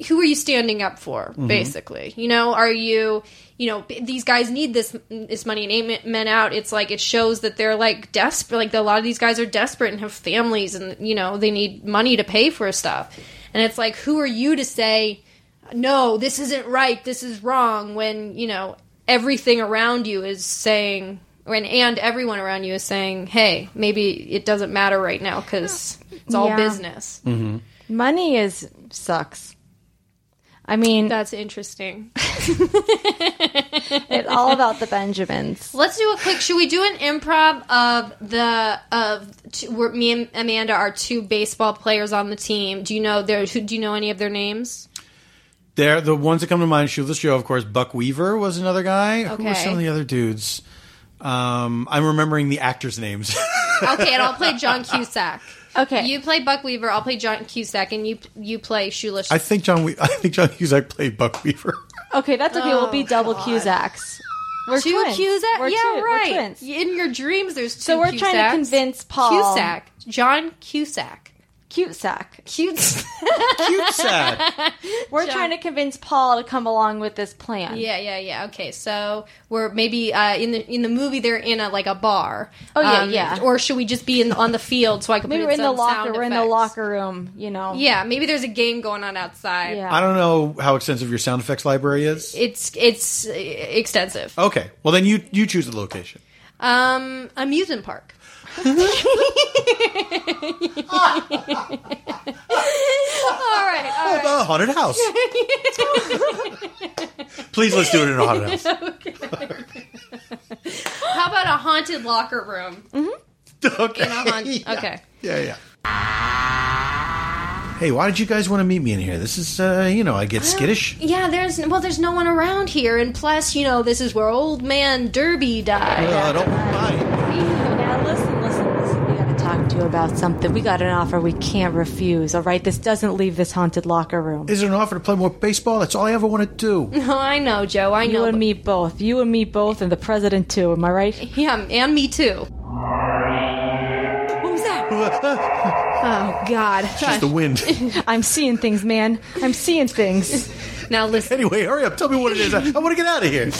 who are you standing up for? Mm-hmm. Basically, you know, are you? You know, these guys need this this money and it- men out. It's like it shows that they're like desperate. Like a lot of these guys are desperate and have families, and you know they need money to pay for stuff. And it's like, who are you to say, no, this isn't right, this is wrong? When you know everything around you is saying. And, and everyone around you is saying, "Hey, maybe it doesn't matter right now because it's all Yeah. business." Mm-hmm. Money is sucks. I mean, That's interesting. (laughs) it's all about the Benjamins. Let's do a quick. Should we do an improv of the of two, where me and Amanda are two baseball players on the team? Do you know their? who- Do you know any of their names? They're the ones that come to mind. Shoeless Joe, of course. Buck Weaver was another guy. Who were Okay. some of the other dudes? Um, I'm remembering the actors' names. (laughs) Okay, and I'll play John Cusack. Okay. You play Buck Weaver. I'll play John Cusack, and you you play Shoeless. I think John. We- I think John Cusack played Buck Weaver. Okay, that's okay. we'll be Oh, double Cusacks. We're two twins. Cusack. We're yeah, two- we're right. twins. In your dreams, there's two. So we're trying to convince Paul. Cusack, John Cusack. Cute sack. Cute. (laughs) Cute sack. We're trying to convince Paul to come along with this plan. Yeah, yeah, yeah. Okay, so we're maybe uh, in the in the movie they're in a like a bar. Oh, yeah, yeah. Or should we just be in on the field so I can Maybe put we're in the locker. sound We're in the locker room. You know. Yeah, maybe there's a game going on outside. Yeah. I don't know how extensive your sound effects library is. It's it's uh, extensive. Okay, well then you you choose the location. Um, amusement park. All right, all right. A haunted house. Please let's do it in a haunted house. Okay. How about a haunted locker room? Okay. In a haunt- Yeah. okay. Yeah, yeah. Hey, why did you guys want to meet me in here? This is, uh, you know, I get skittish. Yeah, there's well, there's no one around here, and plus, you know, this is where old man Derby died. Well, I don't mind. Now listen, listen, listen. We got to talk to you about something. We got an offer we can't refuse. All right, this doesn't leave this haunted locker room. Is there an offer to play more baseball? That's all I ever want to do. (laughs) Oh, I know, Joe. I know. You and me both. You and me both, and the president too. Am I right? Yeah, and me too. What was that? (laughs) Oh God! Just the wind. (laughs) I'm seeing things, man. I'm seeing things. Now listen. anyway, hurry up. Tell me what it is. I, I want to get out of here.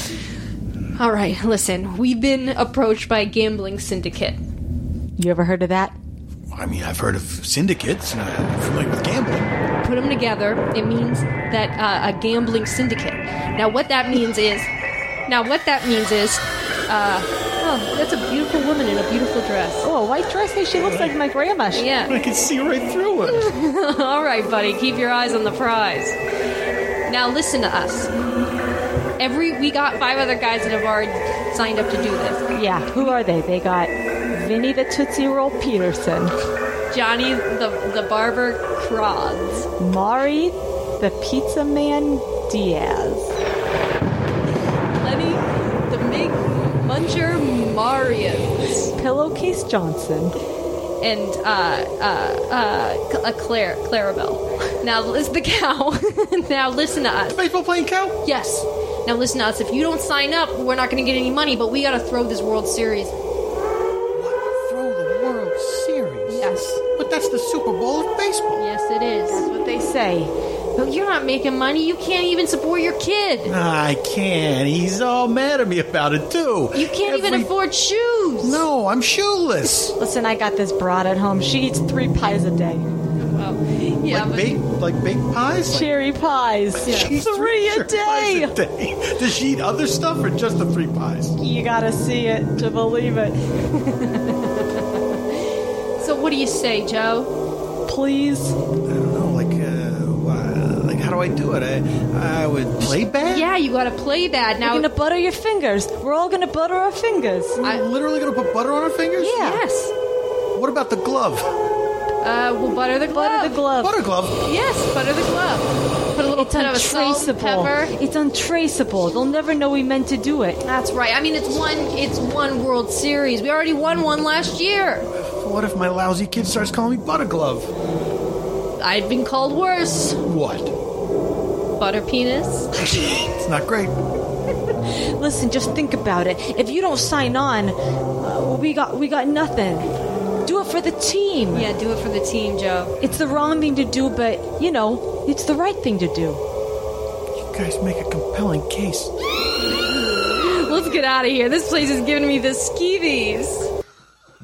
All right, listen. We've been approached by a gambling syndicate. You ever heard of that? I mean, I've heard of syndicates and I'm familiar with gambling. Put them together. It means that uh, a gambling syndicate. Now, what that means is, now what that means is, uh, oh, that's a beautiful woman in a beautiful dress. Oh, a white dress? Hey, she looks like my grandma. She- Yeah. I can see right through it. (laughs) All right, buddy, keep your eyes on the prize. Now listen to us. Every we got five other guys that have already signed up to do this. Yeah, who are they? They got Vinny the Tootsie Roll Peterson, Johnny the the barber Crods. Mari, the pizza man Diaz. Lenny the Big Muncher Marius. Pillowcase Johnson. and uh, uh, uh, Claire, Clarabelle. Now, listen, the cow. (laughs) now, listen to us. Baseball playing cow? Yes. Now, listen to us. If you don't sign up, we're not going to get any money, but we got to throw this World Series. Super Bowl of baseball. Yes, it is. That's what they say. But you're not making money. You can't even support your kid. I can't. He's all mad at me about it too. You can't even afford shoes. No, I'm shoeless. Listen, I got this broad at home. She eats three pies a day. Well, yeah, like but baked, like baked pies. Like, Cherry pies. (laughs) She's Three a sure pies day. a day. Does she eat other stuff or just the three pies? You gotta see it to believe it. (laughs) so what do you say, Joe? Please. I don't know. Like, uh, wha- like how do I do it? I, I would play bad. Yeah, you got to play bad now. You're gonna butter your fingers. We're all gonna butter our fingers. We're literally gonna put butter on our fingers. Yeah. yes. What about the glove? Uh, we'll butter the glove. Butter the glove. Butter glove. Yes, butter the glove. Put a little It's bit of a salt, untraceable. pepper. It's untraceable. They'll never know we meant to do it. That's right. I mean, it's one. It's one World Series. We already won one last year. What if my lousy kid starts calling me butter glove? I've been called worse. What? Butter penis. (laughs) It's not great. (laughs) Listen, just think about it. If you don't sign on, uh, we got we got nothing. Do it for the team. Yeah, do it for the team, Joe. It's the wrong thing to do, but you know, it's the right thing to do. You guys make a compelling case. (laughs) Let's get out of here. This place is giving me the skeevies.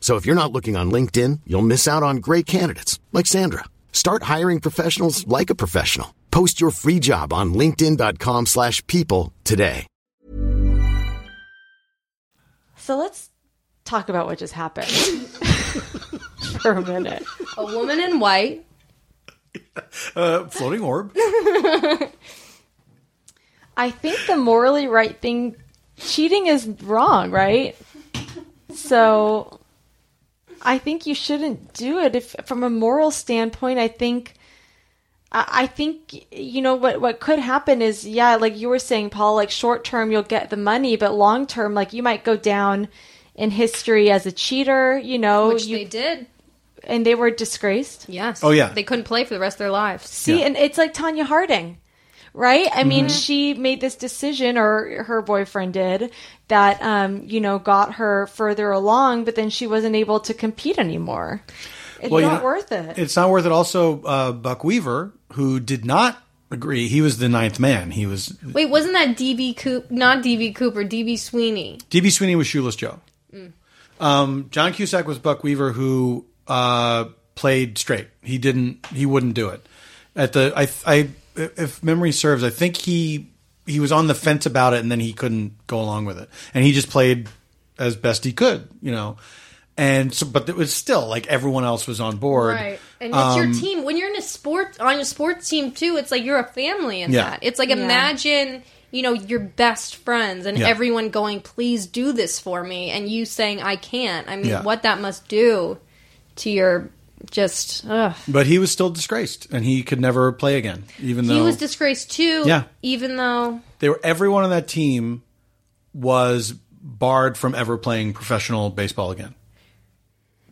So if you're not looking on LinkedIn, you'll miss out on great candidates like Sandra. Start hiring professionals like a professional. Post your free job on linkedin.com/people slash people today. So let's talk about what just happened (laughs) for a minute. A woman in white. Uh, floating orb. (laughs) I think the morally right thing, cheating is wrong, right? So I think you shouldn't do it. If from a moral standpoint, I think. I I think you know what what could happen is yeah like you were saying Paul like short term you'll get the money but long term like you might go down in history as a cheater you know Which you, they did. and they were disgraced Yes. Oh, yeah. They couldn't play for the rest of their lives. See, and it's like Tonya Harding, right? I mean, Mm-hmm. she made this decision, or her boyfriend did, that um, you know got her further along, but then she wasn't able to compete anymore. It's Well, you not know, worth it. It's not worth it. Also, uh, Buck Weaver, who did not agree, he was the ninth man. He was Wait, wasn't that DB Coop? Not DB Cooper. DB Sweeney. DB Sweeney was Shoeless Joe. Um, John Cusack was Buck Weaver, who uh, played straight. He didn't. He wouldn't do it. At the, I, I, if memory serves, I think he he was on the fence about it, and then he couldn't go along with it, and he just played as best he could, you know. And so, but it was still like everyone else was on board. Right. And it's your um, team. When you're in a sport on a sports team too, it's like you're a family in Yeah. that. It's like imagine, you know, your best friends and Yeah. everyone going, "Please do this for me," and you saying, "I can't." I mean, Yeah. what that must do to your just ugh. But he was still disgraced, and he could never play again, even though He was disgraced too. Yeah. Even though they were everyone on that team was barred from ever playing professional baseball again.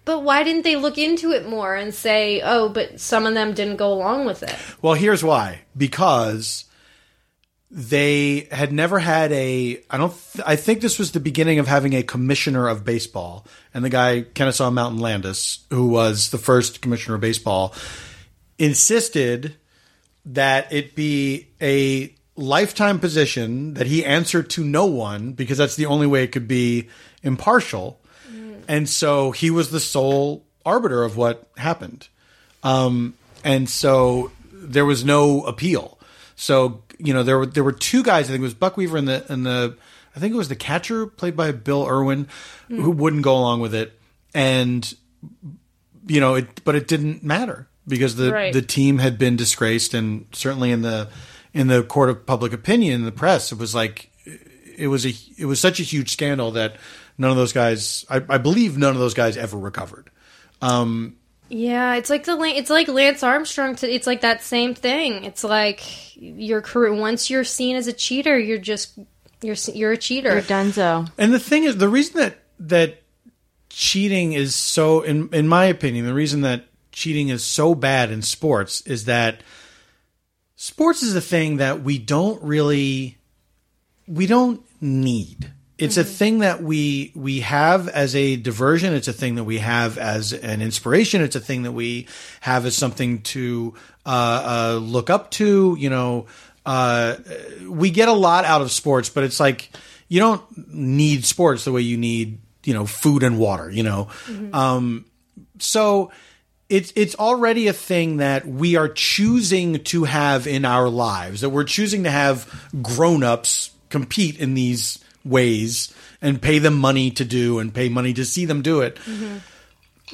But why didn't they look into it more and say, "Oh, but some of them didn't go along with it." Well, here's why: because they had never had a. I don't. Th- I think this was the beginning of having a commissioner of baseball, and the guy Kennesaw Mountain Landis, who was the first commissioner of baseball, insisted that it be a lifetime position that he answered to no one because that's the only way it could be impartial. And so he was the sole arbiter of what happened. Um, and so there was no appeal. So you know there were there were two guys. I think it was Buck Weaver and the and the I think it was the catcher played by Bill Irwin who mm. wouldn't go along with it, and you know it, but it didn't matter because the Right. the team had been disgraced, and certainly in the in the court of public opinion, in the press, it was like it was a it was such a huge scandal that none of those guys, I, I believe, none of those guys ever recovered. Um, Yeah, it's like the it's like Lance Armstrong. To, it's like that same thing. It's like your career. Once you're seen as a cheater, you're just you're you're a cheater. You're Dunzo. And the thing is, the reason that that cheating is so, in in my opinion, the reason that cheating is so bad in sports is that sports is a thing that we don't really we don't need. It's a thing that we we have as a diversion. It's a thing that we have as an inspiration. It's a thing that we have as something to uh, uh, look up to. You know, uh, we get a lot out of sports, but it's like you don't need sports the way you need you know food and water. You know, um, so it's it's already a thing that we are choosing to have in our lives that we're choosing to have grown-ups compete in these ways and pay them money to do and pay money to see them do it.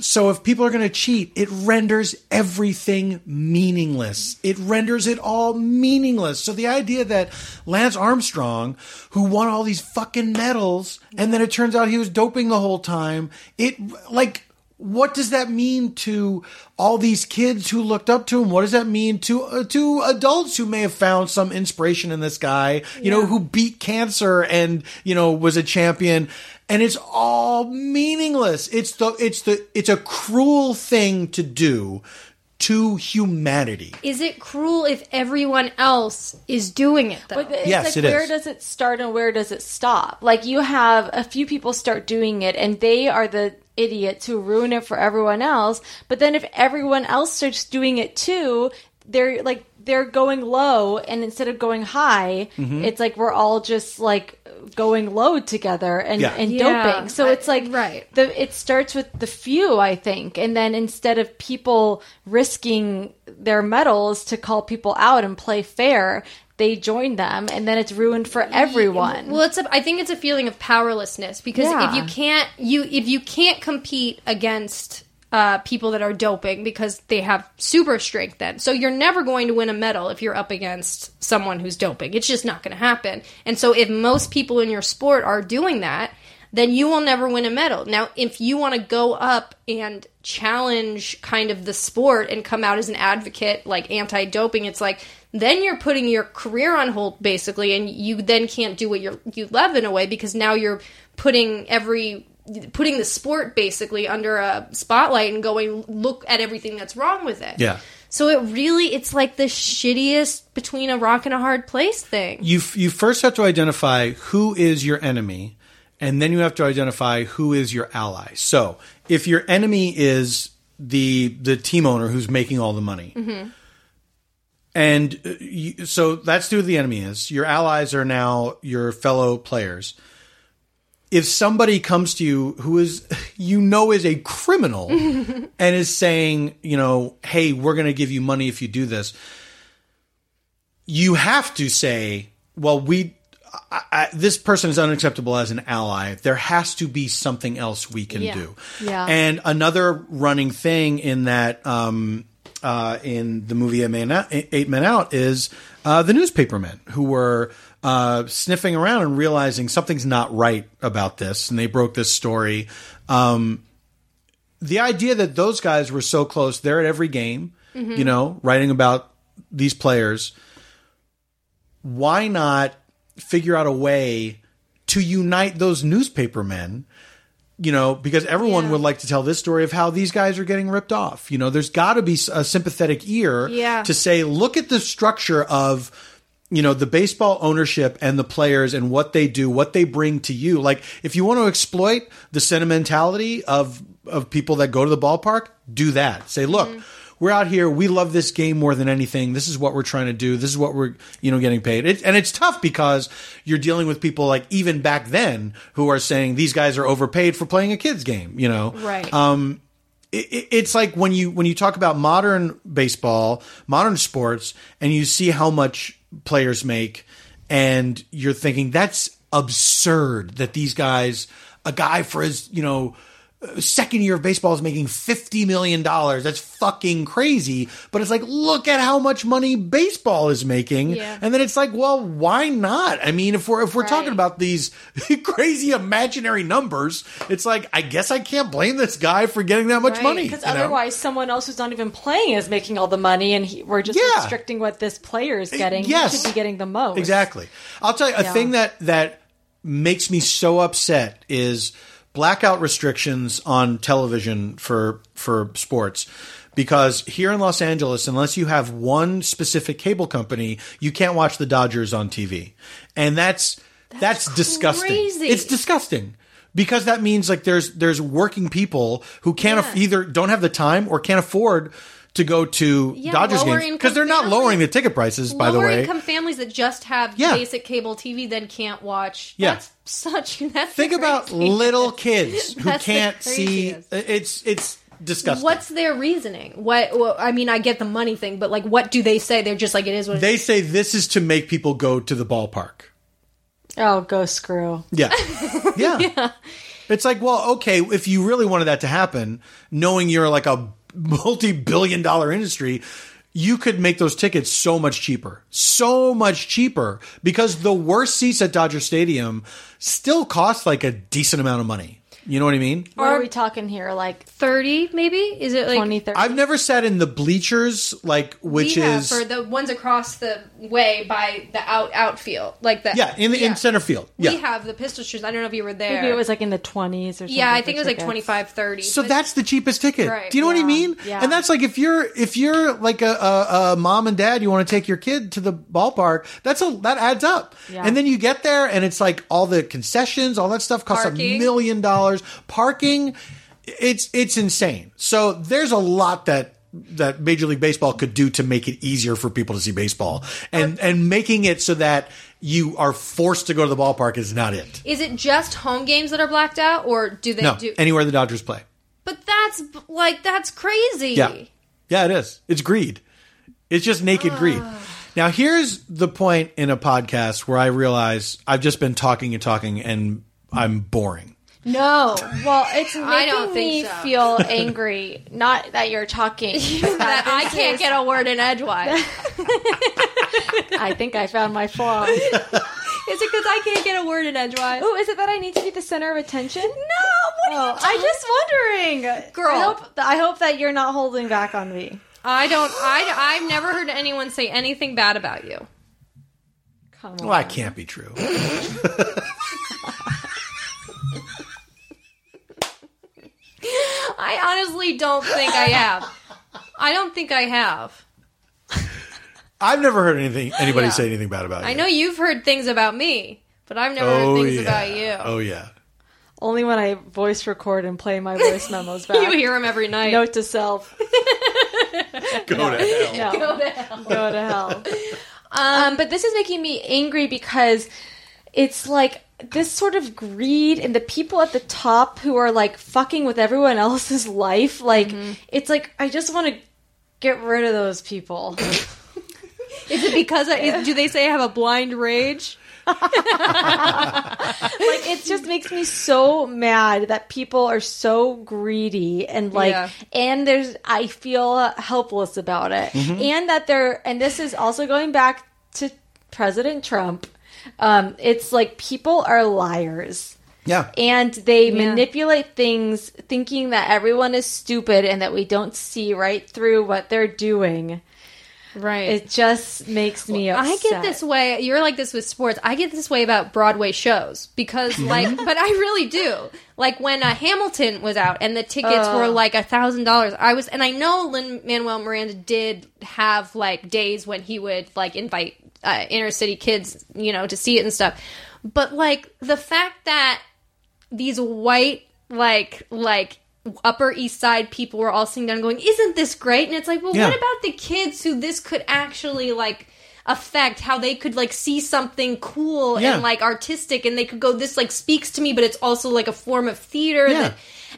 So if people are going to cheat, it renders everything meaningless. It renders it all meaningless. So the idea that Lance Armstrong, who won all these fucking medals, and then it turns out he was doping the whole time, it like what does that mean to all these kids who looked up to him? What does that mean to uh, to adults who may have found some inspiration in this guy? You know, who beat cancer and you know was a champion, and it's all meaningless. It's the it's the it's a cruel thing to do to humanity. Is it cruel if everyone else is doing it though? But it's Yes, like it where is. does it start and where does it stop? Like you have a few people start doing it and they are the idiots who ruin it for everyone else. But then if everyone else starts doing it too, they're like they're going low and instead of going high, Mm-hmm. it's like we're all just like going low together and, Yeah. and Yeah, doping. So it's like right. the it starts with the few, I think, and then instead of people risking their medals to call people out and play fair, they join them, and then it's ruined for everyone. Well, it's a, I think it's a feeling of powerlessness because Yeah. if you can't you if you can't compete against uh, people that are doping because they have super strength then. So you're never going to win a medal if you're up against someone who's doping. It's just not going to happen. And so if most people in your sport are doing that, then you will never win a medal. Now, if you want to go up and challenge kind of the sport and come out as an advocate like anti-doping, it's like then you're putting your career on hold basically and you then can't do what you you love in a way because now you're putting every putting the sport basically under a spotlight and going look at everything that's wrong with it. Yeah. So it really it's like the shittiest between a rock and a hard place thing. You f- you first have to identify who is your enemy, and then you have to identify who is your ally. So if your enemy is the the team owner who's making all the money, mm-hmm. And uh, you, so that's who the enemy is. Your allies are now your fellow players. If somebody comes to you who is (laughs) you know is a criminal (laughs) and is saying, you know, hey, we're going to give you money if you do this, you have to say, well, we I, I, this person is unacceptable as an ally. There has to be something else we can Yeah. do. Yeah. And another running thing in that um, uh, in the movie Eight Men Out, Eight Men Out is uh, the newspapermen who were uh, sniffing around and realizing something's not right about this, and they broke this story. Um, the idea that those guys were so close, they're at every game, you know, writing about these players. Why not figure out a way to unite those newspapermen? You know, because everyone would like to tell this story of how these guys are getting ripped off. You know, there's got to be a sympathetic ear Yeah. to say, look at the structure of you know the baseball ownership and the players and what they do what they bring to you like if you want to exploit the sentimentality of of people that go to the ballpark do that say look mm-hmm. We're out here. We love this game more than anything. This is what we're trying to do. This is what we're you know getting paid. It, and it's tough because you're dealing with people like even back then who are saying these guys are overpaid for playing a kids game you know? Right. um it, it- it's like when you when you talk about modern baseball, modern sports, and you see how much players make, and you're thinking that's absurd that these guys, a guy for his you know second year of baseball is making $50 million. That's fucking crazy. But it's like, look at how much money baseball is making. Yeah. And then it's like, well, why not? I mean, if we're, if we're talking about these (laughs) crazy imaginary numbers, it's like, I guess I can't blame this guy for getting that much Right, money. Because you know? otherwise, someone else who's not even playing is making all the money, and he, we're just Yeah. restricting what this player is eh, getting. yes. He should be getting the most. Exactly. I'll tell you a Yeah. thing that that makes me so upset is blackout restrictions on television for for sports. Because here in Los Angeles, unless you have one specific cable company, you can't watch the Dodgers on TV, and that's that's, disgusting. crazy. It's disgusting because that means like there's there's working people who can't aff- either don't have the time or can't afford to go to Yeah, Dodgers games because they're not families- lowering the ticket prices. By the Lower way, income families that just have Yeah. basic cable TV then can't watch. Yeah. That's such. (laughs) That's Think about little kids who (laughs) can't see. It's it's disgusting. What's their reasoning? What? Well, I mean, I get the money thing, but like, what do they say? They're just like, it is what it they say this is to make people go to the ballpark. Oh, go screw. (laughs) Yeah. yeah. It's like, well, okay, if you really wanted that to happen, knowing you're like a multi-billion dollar industry, you could make those tickets so much cheaper. So much cheaper because the worst seats at Dodger Stadium still cost like a decent amount of money. You know what I mean? What are we talking here? Like Thirty, maybe? Is it like 20, 30? I've never sat in the bleachers, like which we have is for the ones across the way by the out outfield, like that? yeah in the in center field. Yeah, We have the pistol shooters. I don't know if you were there. maybe it was like in the 20s or something. yeah, I think it was like tickets. 25, 30. So but- that's the cheapest ticket. Right, Do you know what I mean? yeah. And that's like if you're if you're like a, a, a mom and dad, you want to take your kid to the ballpark. That's a that adds up. Yeah. And then you get there, and it's like all the concessions, all that stuff costs a million dollars. Parking, it's it's insane. So there's a lot that that Major League Baseball could do to make it easier for people to see baseball, and and making it so that you are forced to go to the ballpark is not it. Is it just home games that are blacked out, or do they No, do? anywhere the Dodgers play. but that's like that's crazy. Yeah. Yeah, it is. It's greed. It's just naked greed. Ah. Now, here's the point in a podcast where I realize I've just been talking and talking and I'm boring. No. Well, it's making I don't me think so. feel (laughs) angry. Not that you're talking. (laughs) but That I can't get a word in edgewise. (laughs) I think I found my flaw. Is it because I can't get a word in edgewise? Oh, is it that I need to be the center of attention? No, what Oh, I just wondering, Girl. I hope, I hope that you're not holding back on me. I don't. I I've never heard anyone say anything bad about you. Come on. Well, that can't be true. (laughs) I honestly don't think I have. I don't think I have. I've never heard anything anybody Yeah. say anything bad about you. I know you've heard things about me, but I've never Oh, heard things yeah. about you. Oh, yeah. Only when I voice record and play my voice memos (laughs) back. You hear them every night. Note to self. (laughs) Go to hell. No. Go to hell. Um, but this is making me angry because it's like this sort of greed and the people at the top who are like fucking with everyone else's (laughs) life. Like, Mm-hmm. it's like, I just want to get rid of those people. (laughs) Is it (laughs) because I, is, do they say I have a blind rage? like, it just makes me so mad that people are so greedy and like, Yeah. and there's, I feel helpless about it. And that they're, and this is also going back to President Trump. Um, it's like people are liars. Yeah. and they manipulate things thinking that everyone is stupid and that we don't see right through what they're doing. Right. It just makes me upset. I get this way. You're like this with sports. I get this way about Broadway shows because, like, but I really do. Like when uh, Hamilton was out and the tickets were like a thousand dollars. I was, and I know Lin Manuel Miranda did have like days when he would like invite uh, inner city kids, you know, to see it and stuff. But like the fact that these white like like upper east side people were all sitting down going isn't this great and it's like well Yeah. what about the kids who this could actually like affect how they could like see something cool Yeah. and like artistic and they could go this like speaks to me but it's also like a form of theater Yeah. that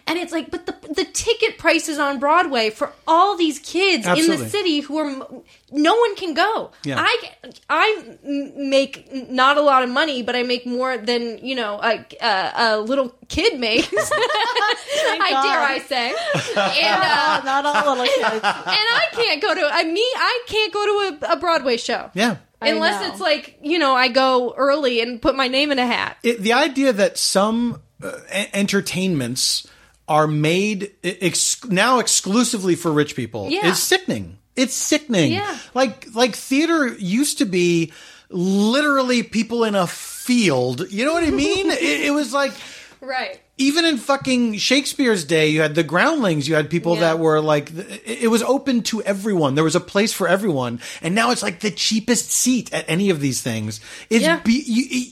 and it's like but the the ticket prices on Broadway for all these kids in the city who are no one can go Yeah. I I m- make not a lot of money but I make more than you know a a, a little kid makes (laughs) I God. dare I say (laughs) and uh, Not all little kids. and I can't go to I me I can't go to a, a Broadway show Yeah. unless it's like you know I go early and put my name in a hat. It, the idea that some uh, entertainments are made ex- now exclusively for rich people Yeah. is sickening. It's sickening. Yeah. Like like theater used to be literally people in a field. You know what I mean? (laughs) it, it was like Right. Even in fucking Shakespeare's day, you had the groundlings. You had people Yeah. that were like, it it was open to everyone. There was a place for everyone. And now it's like the cheapest seat at any of these things. It's Yeah. be,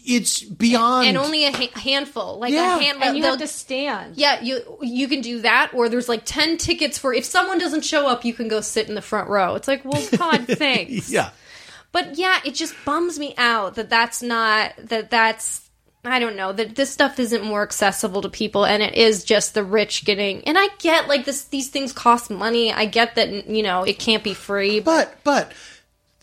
it's beyond. And only a ha- handful, like Yeah. a hand. And you have to stand. Yeah, you you can do that, or there's like ten tickets for if someone doesn't show up, you can go sit in the front row. It's like, well, (laughs) God, thanks. yeah. But yeah, it just bums me out that that's not that that's I don't know that this stuff isn't more accessible to people, and it is just the rich getting. And I get like this; these things cost money. I get that you know it can't be free, but But,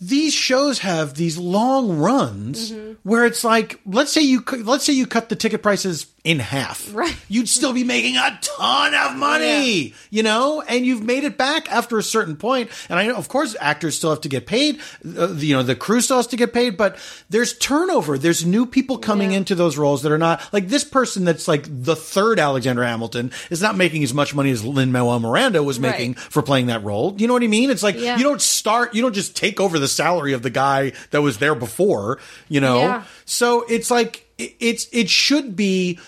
these shows have these long runs Mm-hmm. where it's like, let's say you, let's say you cut the ticket prices in half. (laughs) Right. You'd still be making a ton of money, you know, and you've made it back after a certain point. And I know, of course, actors still have to get paid. Uh, you know, the crew still has to get paid, but there's turnover. There's new people coming into those roles that are not like this person that's like the third Alexander Hamilton is not making as much money as Lin Manuel Miranda was Right. making for playing that role. You know what I mean? It's like Yeah. you don't start, you don't just take over the salary of the guy that was there before, you know? Yeah. So it's like, it- it's, it should be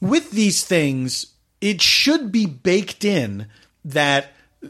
with these things, it should be baked in that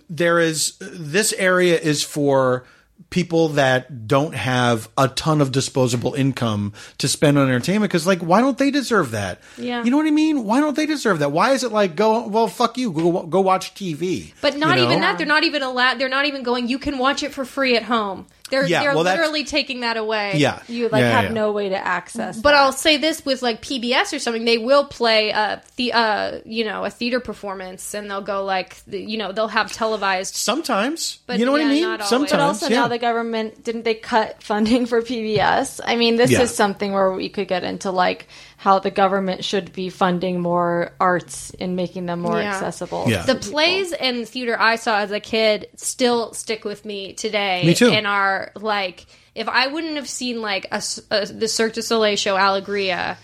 there is, this area is for people that don't have a ton of disposable income to spend on entertainment because like why don't they deserve that Yeah. you know what i mean why don't they deserve that why is it like go well fuck you go, go watch tv but not you know? even that. They're not even allowed. They're not even going. You can watch it for free at home. They're Yeah, they're well, literally taking that away. yeah You like Yeah, have yeah. no way to access. But that. I'll say this with like PBS or something, they will play a the uh you know a theater performance, and they'll go like the, you know they'll have televised. Sometimes, But you know what I mean. not. Sometimes, But also yeah. now the government didn't they cut funding for PBS? I mean, this Yeah. is something where we could get into like how the government should be funding more arts and making them more Yeah. accessible. Yeah. The plays and theater I saw as a kid still stick with me today. Me too. And are like, if I wouldn't have seen like a, s- a- the Cirque du Soleil show Alegria,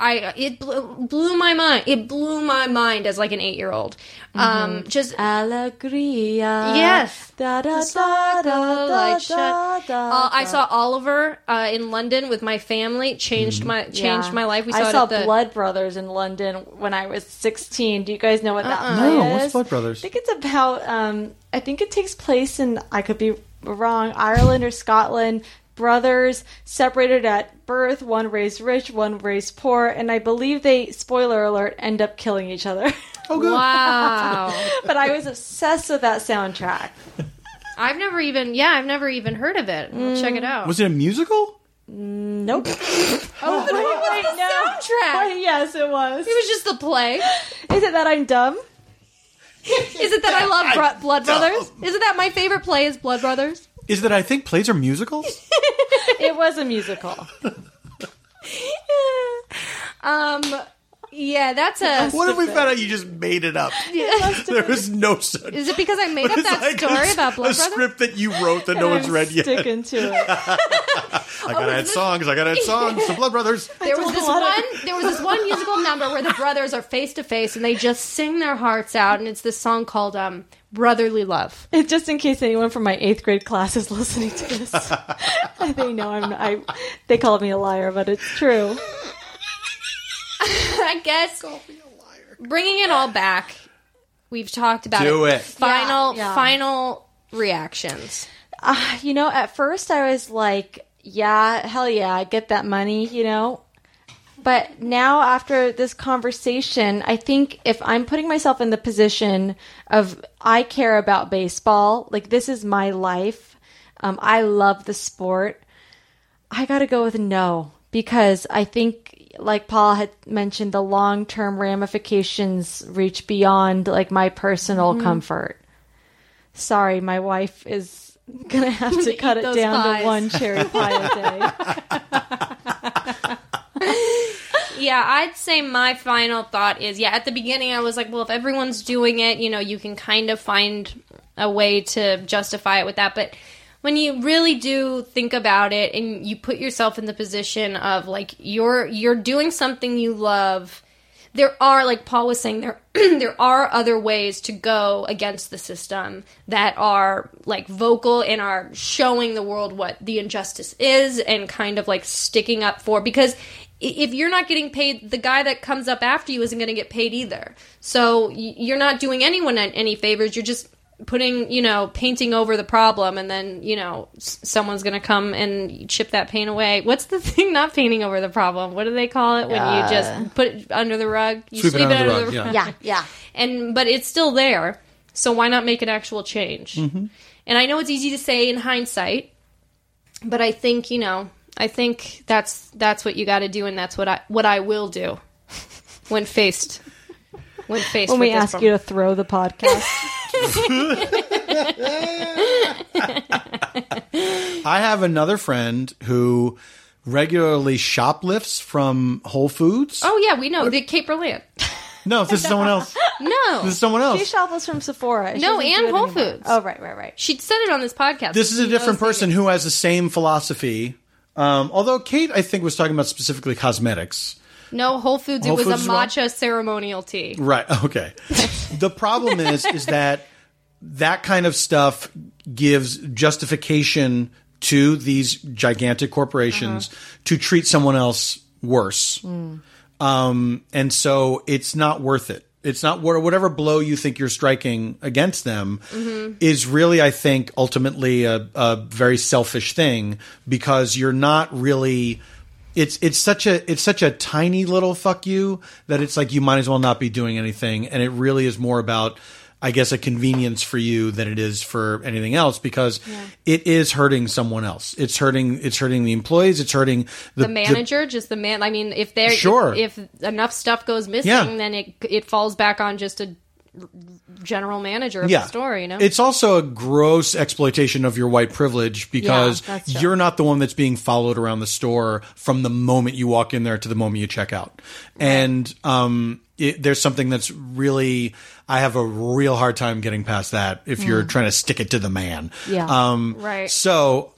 I it blew, blew my mind. It blew my mind as like an eight year old. Um, just Alegria. Yes. Da da The da da da da da. Uh, I saw Oliver uh, in London with my family. Changed my changed Yeah. my life. We saw, I saw the, Blood Brothers in London when I was 16. Do you guys know what that Uh-uh. No, is? what's Blood Brothers? I think it's about. Um, I think it takes place in. I could be wrong. Ireland or Scotland. Brothers separated at birth. One raised rich, one raised poor, and I believe they. Spoiler alert! End up killing each other. oh, good. Wow. (laughs) but I was obsessed with that soundtrack. I've never even yeah I've never even heard of it. I'll check it out. Was it a musical? Mm, nope. (laughs) oh, (laughs) but wait, the no. soundtrack. yes, it was. It was just the play. Is it that I'm dumb? Is it that I love Bro- Blood dumb. Brothers? Is it that my favorite play is Blood Brothers? Is that I think plays are musicals? (laughs) It was a musical. (laughs) Um, yeah, that's a. what if we found out you just made it up? (laughs) there was no such. Is it because I made up that like story a, about Blood a Brothers? script that you wrote that no one's I'm read yet. Sticking to it. I gotta add songs. I gotta add songs. The Blood Brothers. There was this one. of- There was this one musical number where the brothers are face to face and they just sing their hearts out, and it's this song called um, "Brotherly Love." (laughs) And Just in case anyone from my eighth grade class is listening to this, (laughs) they know I'm. I they called me a liar, but it's true. (laughs) I guess bringing it all back, we've talked about Do it. Final, Yeah, yeah. final reactions. Uh, you know, at first I was like, "Yeah, hell yeah, I get that money," you know. But now, after this conversation, I think if I'm putting myself in the position of I care about baseball, like this is my life. Um, I love the sport. I got to go with no because I think, like Paul had mentioned, the long term ramifications reach beyond like my personal Mm-hmm. comfort. Sorry, my wife is gonna have to cut it down pies. to one cherry pie a day. (laughs) (laughs) Yeah, I'd say my final thought is yeah, at the beginning I was like, well, if everyone's doing it, you know, you can kind of find a way to justify it with that. But when you really do think about it and you put yourself in the position of like you're you're doing something you love, there are like Paul was saying there (clears throat) there are other ways to go against the system that are like vocal and are showing the world what the injustice is and kind of like sticking up for because if you're not getting paid the guy that comes up after you isn't going to get paid either. So you're not doing anyone any favors. You're just putting you know painting over the problem and then you know someone's going to come and chip that paint away. What's the (laughs) thing not painting over the problem? What do they call it when you just put it under the rug? You Sweep it under the rug, yeah. yeah, yeah. (laughs) and but it's still there. So why not make an actual change? Mm-hmm. and i know it's easy to say in hindsight but i think you know i think that's that's what you got to do and that's what i what i will do when faced when faced When with we this ask problem. you to throw the podcast, (laughs) I have another friend who regularly shoplifts from Whole Foods. oh yeah we know the Kate Berlant No, this is someone else. (laughs) no This is someone else. she else. shoplifts from Sephora. She No, doesn't and Whole anymore. Foods. Oh, right, right, right. she said it on this podcast This is a different person who has the same philosophy. Um, although Kate, I think, was talking about specifically cosmetics. no whole foods Whole it was Foods a as well? matcha ceremonial tea Right. Okay. the problem is, is that that kind of stuff gives justification to these gigantic corporations to treat someone else worse. Um, and so it's not worth it. It's not whatever blow you think you're striking against them is really, I think, ultimately a, a very selfish thing because you're not really it's it's such a it's such a tiny little fuck you that it's like you might as well not be doing anything. And it really is more about I guess a convenience for you than it is for anything else because it is hurting someone else. It's hurting it's hurting the employees, it's hurting the, the manager, just the man. I mean, if there, Sure. if, if enough stuff goes missing, Yeah. then it it falls back on just a general manager of yeah. the store. You know, It's also a gross exploitation of your white privilege because Yeah, you're not the one that's being followed around the store from the moment you walk in there to the moment you check out. And um, it, there's something that's really, I have a real hard time getting past that if you're trying to stick it to the man. Yeah. Um, Right. So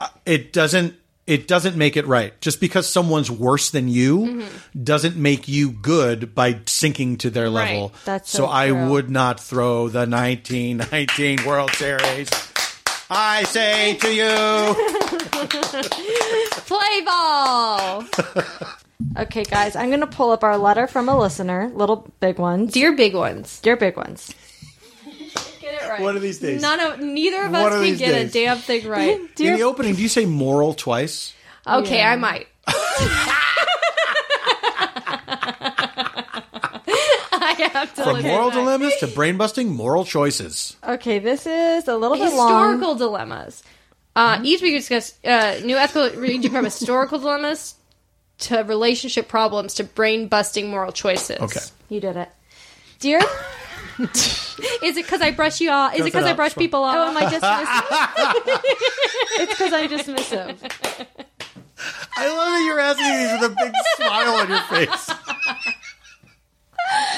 uh, it doesn't. It doesn't make it right. Just because someone's worse than you doesn't make you good by sinking to their level. That's so so I true. would not throw the 1919 World Series. I say to you, (laughs) play ball. (laughs) Okay, guys, I'm going to pull up our letter from a listener, little big ones. Dear big ones, Dear big ones. get it right. One of these days. None of neither of One us of can these get days. a damn thing right. (laughs) in the opening, do you say moral twice? Okay, I might. (laughs) (laughs) I have to From look moral at that. dilemmas to brain busting moral choices. Okay, this is a little bit long. historical dilemmas. Uh, each week we discuss uh, new ethical ranging from historical dilemmas to relationship problems to brain busting moral choices. Okay. You did it. Dear (laughs) Is it because I brush you off? Is it because I brush it's fine. people Oh, off? am I dismissive? (laughs) it's because I'm dismissive. I love that you're asking these with a big smile on your face.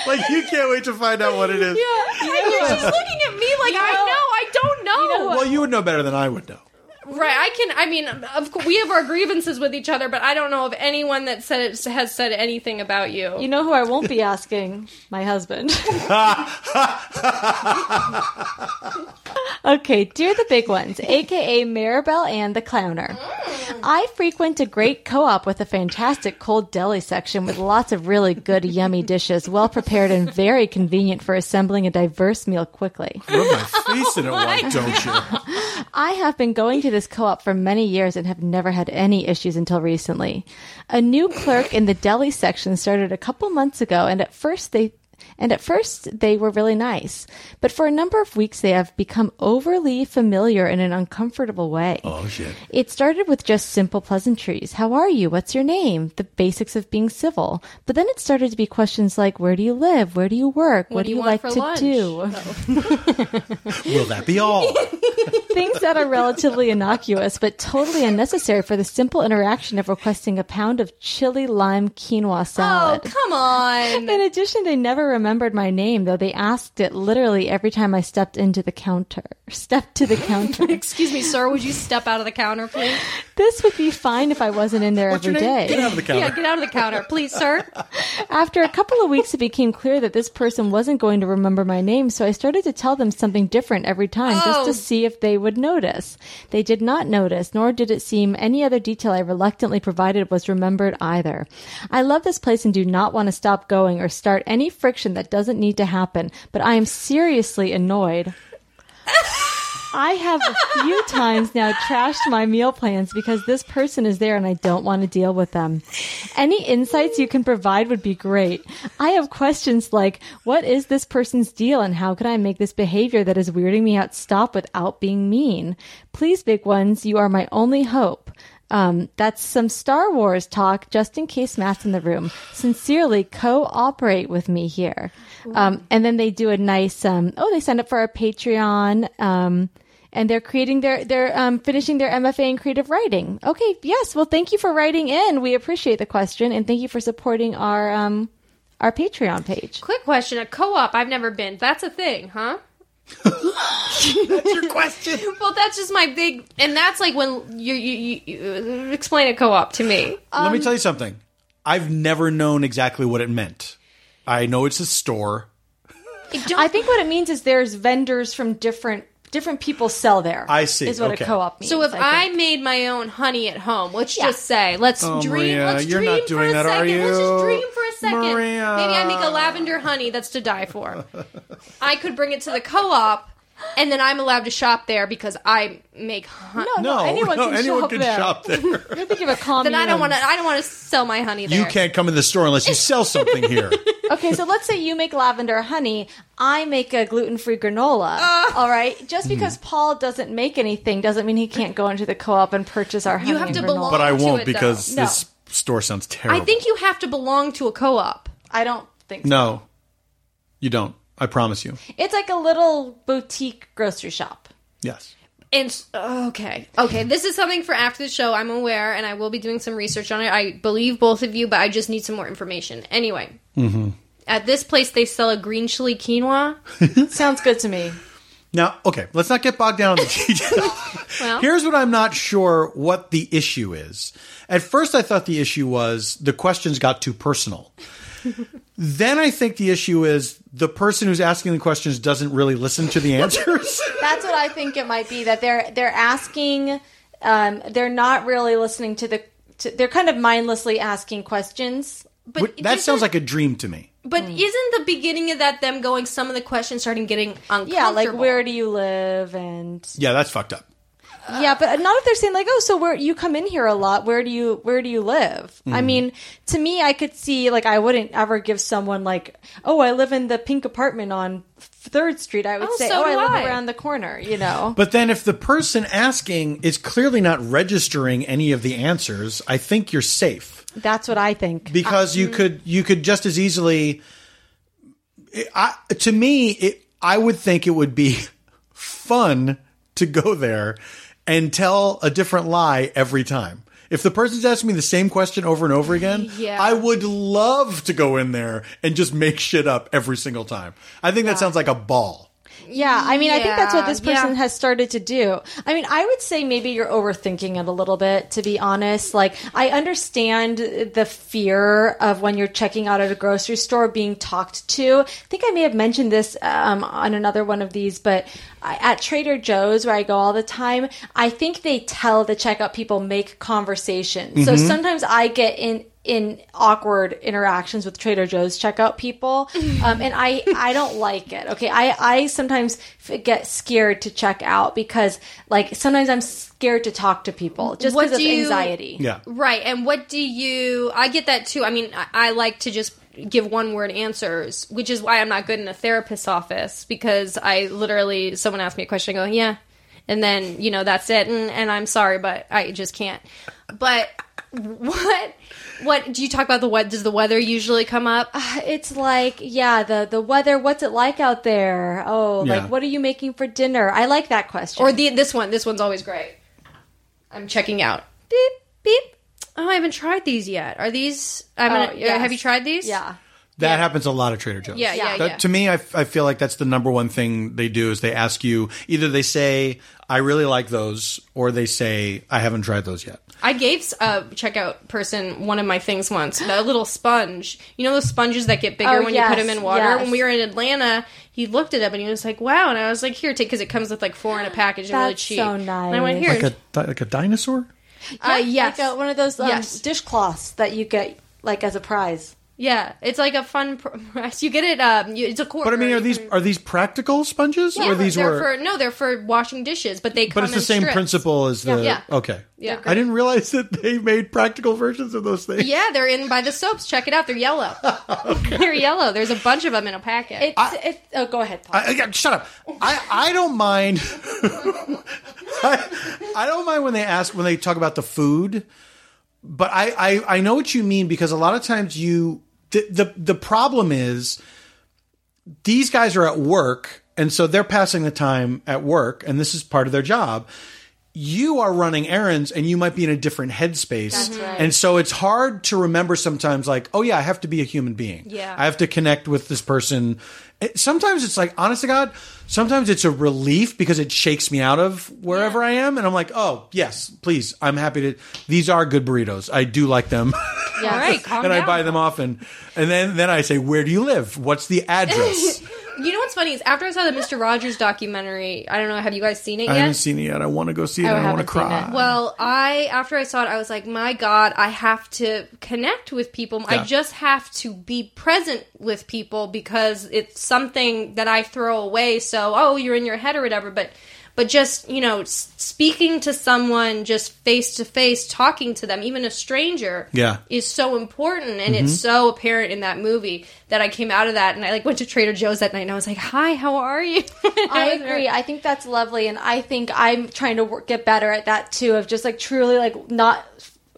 like you can't wait to find out what it is. and you're just looking at me like I know- know. I don't know. Well, you would know better than I would know. Right? I can. I mean, of course, we have our grievances with each other, but I don't know of anyone that said has said anything about you. You know who I won't be asking? My husband. (laughs) okay, dear the big ones, aka Maribel and the Clowner. Mm. I frequent a great co op with a fantastic cold deli section with lots of really good, yummy dishes, well prepared and very convenient for assembling a diverse meal quickly. Rub my face in it, why (laughs) don't you? I have been going to this co op for many years and have never had any issues until recently. A new clerk in the deli section started a couple months ago, and at first they And at first, they were really nice. But for a number of weeks, they have become overly familiar in an uncomfortable way. Oh shit. It started with just simple pleasantries. How are you? What's your name? The basics of being civil. But then it started to be questions like, where do you live? Where do you work? What, do you you like to lunch? do? Oh. (laughs) Will that be all? (laughs) Things that are relatively innocuous, but totally unnecessary for the simple interaction of requesting a pound of chili lime quinoa salad. Oh, come on. (laughs) In addition, they never remembered my name, though they asked it literally every time I stepped into the counter. (laughs) Stepped to the counter. (laughs) Excuse me, sir. Would you step out of the counter, please? this would be fine if I wasn't in there What's every your name? day. Get out of the counter. Yeah, get out of the counter, please, sir. (laughs) After a couple of weeks, it became clear that this person wasn't going to remember my name, so I started to tell them something different every time just Oh. to see if they would notice. They did not notice, nor did it seem any other detail I reluctantly provided was remembered either. I love this place and do not want to stop going or start any friction that doesn't need to happen, but I am seriously annoyed. I have a few (laughs) times now trashed my meal plans because this person is there and I don't want to deal with them. Any insights you can provide would be great. I have questions like, what is this person's deal and how can I make this behavior that is weirding me out stop without being mean? Please, big ones, you are my only hope. Um, that's some Star Wars talk, just in case Matt's in the room. Sincerely, cooperate with me here. Um, and then they do a nice, um, oh, they signed up for our Patreon. Um, and they're creating their, they're um, finishing their MFA in creative writing. Okay, yes. Well, thank you for writing in. We appreciate the question, and thank you for supporting our um, our Patreon page. Quick question: A co-op? I've never been. That's a thing, huh? That's your question. (laughs) Well, that's just my big, and that's like when you you, you, you explain a co-op to me. Let me um, tell you something. I've never known exactly what it meant. I know it's a store. I think what it means is there's vendors from different different people sell there. I see, Is what okay. a co-op means. So if I, think. made my own honey at home, let's Yeah. just say, let's Oh, dream. Maria, let's you're dream not doing for a that, are second. Let's you? just dream for a second. Maria. Maybe I make a lavender honey that's to die for. I could bring it to the co-op, and then I'm allowed to shop there because I make honey. no, no, No, anyone no, can anyone shop can there. shop there. (laughs) You're thinking of a commune. Then I don't want to. I don't want to sell my honey there. you can't come in the store unless you sell something here. (laughs) Okay, so let's say you make lavender honey. I make a gluten free granola. all right, just Hmm. because Paul doesn't make anything doesn't mean he can't go into the co-op and purchase our honey. You have and to granola. belong- But I won't it, because though. this store sounds terrible. I think you have to belong to a co-op. I don't think so. No, you don't. I promise you. It's like a little boutique grocery shop. Yes. And okay, okay, this is something for after the show. I'm aware, and I will be doing some research on it. I believe both of you, but I just need some more information. Anyway, Mm-hmm. at this place, they sell a green chili quinoa. (laughs) Sounds good to me. Now, okay, let's not get bogged down in the (laughs) details. Well, Here's what I'm not sure what the issue is. At first, I thought the issue was the questions got too personal. Then I think the issue is the person who's asking the questions doesn't really listen to the (laughs) answers. That's what I think it might be. That they're they're asking. Um, they're not really listening to the. To, they're kind of mindlessly asking questions. but Wh- that isn't- sounds like a dream to me. But isn't the beginning of that them going? Some of the questions starting getting uncomfortable. Yeah, like where do you live and Yeah, that's fucked up. Yeah, but not if they're saying like, oh, so where you come in here a lot? Where do you where do you live? I mm-hmm. mean, to me, I could see like I wouldn't ever give someone like, oh, I live in the pink apartment on Third Street. I would Oh, say, so oh, I do live I. around the corner. You know, But then if the person asking is clearly not registering any of the answers, I think you're safe. that's what I think. because you mm. could you could just as easily I, to me it, i would think it would be (laughs) fun to go there and tell a different lie every time. If the person's asking me the same question over and over again Yeah. i would love to go in there and just make shit up every single time. I think that sounds like a ball Yeah, I mean, I think that's what this person yeah. has started to do. I mean, I would say maybe you're overthinking it a little bit, to be honest. Like, I understand the fear of when you're checking out at a grocery store being talked to. I think I may have mentioned this um, on another one of these, but I, at Trader Joe's, where I go all the time, I think they tell the checkout people make conversation. So sometimes I get in in awkward interactions with Trader Joe's checkout people, (laughs) um, and I I don't like it. Okay, I I sometimes get scared to check out because like sometimes I'm scared to talk to people just What because of do you- anxiety. yeah Right, and what do you? I get that too. I mean, I, I like to just give one word answers, which is why I'm not good in a therapist's office because I literally someone asked me a question, I go yeah, and then you know that's it, and, and I'm sorry, but I just can't. But (laughs) what what do you talk about the what does the weather usually come up? Uh, it's like, yeah, the the weather. What's it like out there? Oh, Yeah. like what are you making for dinner? I like that question. Or the this one, this one's always great. I'm checking out. Beep beep. Oh, I haven't tried these yet. Are these? I'm Oh, gonna, yes. Have you tried these? yeah. That happens a lot at Trader Joe's. Yeah, yeah, That- yeah. To me, I, f- I feel like that's the number one thing they do is they ask you either they say I really like those or they say I haven't tried those yet. I gave a checkout person one of my things once, a little sponge. You know those sponges that get bigger Oh, when yes, you put them in water. yes. When we were in Atlanta, he looked it up and he was like, "Wow!" And I was like, "Here, take," because it comes with like four in a (gasps) package and really That's cheap. so And I went here. Like a di- like a dinosaur. uh, yes, like a, one of those um, Yes. dishcloths that you get like as a prize. Yeah, it's like a fun pr- (laughs) You get it. Um, you, it's a quarter. But I mean, are these are these practical sponges Yeah, or these they're were? for no, they're for washing dishes, but they come but it's the same strips. principle as the. Yeah. Okay. Yeah. I didn't realize that they made practical versions of those things. Yeah, they're in by the soaps. Check it out. They're yellow. (laughs) They're yellow. There's a bunch of them in a packet. It's it. Oh, go ahead. Paul. I, I- shut up. I, I don't mind. (laughs) I, I don't mind when they ask when they talk about the food, but I, I I know what you mean because a lot of times you the the, problem is these guys are at work and so they're passing the time at work and this is part of their job you are running errands and you might be in a different headspace. Right. and so it's hard to remember sometimes like oh yeah i have to be a human being. Yeah. i have to connect with this person. It- sometimes it's like honest to god sometimes it's a relief because it shakes me out of wherever i am. And i'm like oh yes please i'm happy to these are good burritos. I do like them. (laughs) All right, and down. i buy them often. And then then i say where do you live? What's the address (laughs) You know what's funny is after I saw the Mister Rogers documentary, I don't know, have you guys seen it i yet? haven't seen it yet i want to go see it I i, want to cry well, I after I saw it, I was like, my God, I have to connect with people. Yeah. I just have to be present with people because it's something that I throw away. So, oh, you're in your head or whatever, but. But just you know, speaking to someone just face to face, talking to them, even a stranger, Yeah. is so important, and Mm-hmm. it's so apparent in that movie that I came out of that and I like went to Trader Joe's that night and I was like, "Hi, how are you?" (laughs) I agree. I think that's lovely, and I think I'm trying to work, get better at that too. Of just like truly like not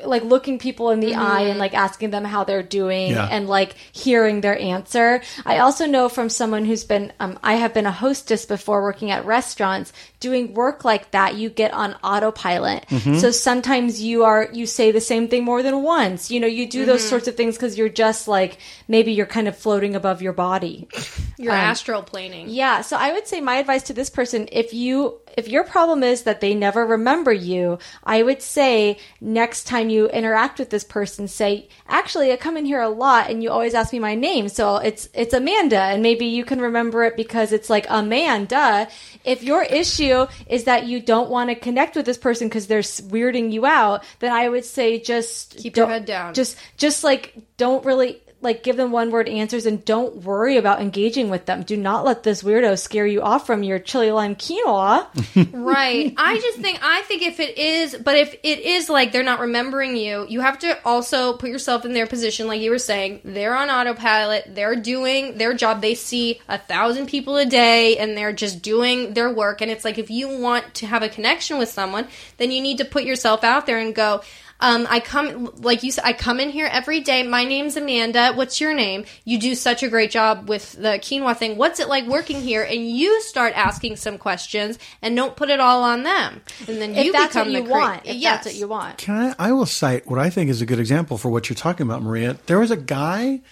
like looking people in the eye and like asking them how they're doing Yeah. and like hearing their answer. I also know from someone who's been um, I have been a hostess before working at restaurants doing work like that you get on autopilot. Mm-hmm. So sometimes you are you say the same thing more than once. You know, you do those mm-hmm. sorts of things cuz you're just like maybe you're kind of floating above your body. You're um, astral planing. Yeah, so I would say my advice to this person if you if your problem is that they never remember you, I would say next time you interact with this person say, "Actually, I come in here a lot and you always ask me my name, so it's it's Amanda and maybe you can remember it because it's like Amanda." If your issue is that you don't want to connect with this person because they're weirding you out, then I would say just Keep your head down. Just just like don't really like give them one word answers and don't worry about engaging with them. Do not let this weirdo scare you off from your chili lime quinoa. (laughs) Right. I just think I think if it is, but if it is like they're not remembering you, you have to also put yourself in their position like you were saying. They're on autopilot. They're doing their job. They see a thousand people a day and they're just doing their work and it's like if you want to have a connection with someone, then you need to put yourself out there and go um, I come, like you said, I come in here every day. My name's Amanda. What's your name? You do such a great job with the quinoa thing. What's it like working here? And you start asking some questions and don't put it all on them. And then you if that's become what you the crea- want. If yes. that's what you want. Can I? I will cite what I think is a good example for what you're talking about, Maria. There was a guy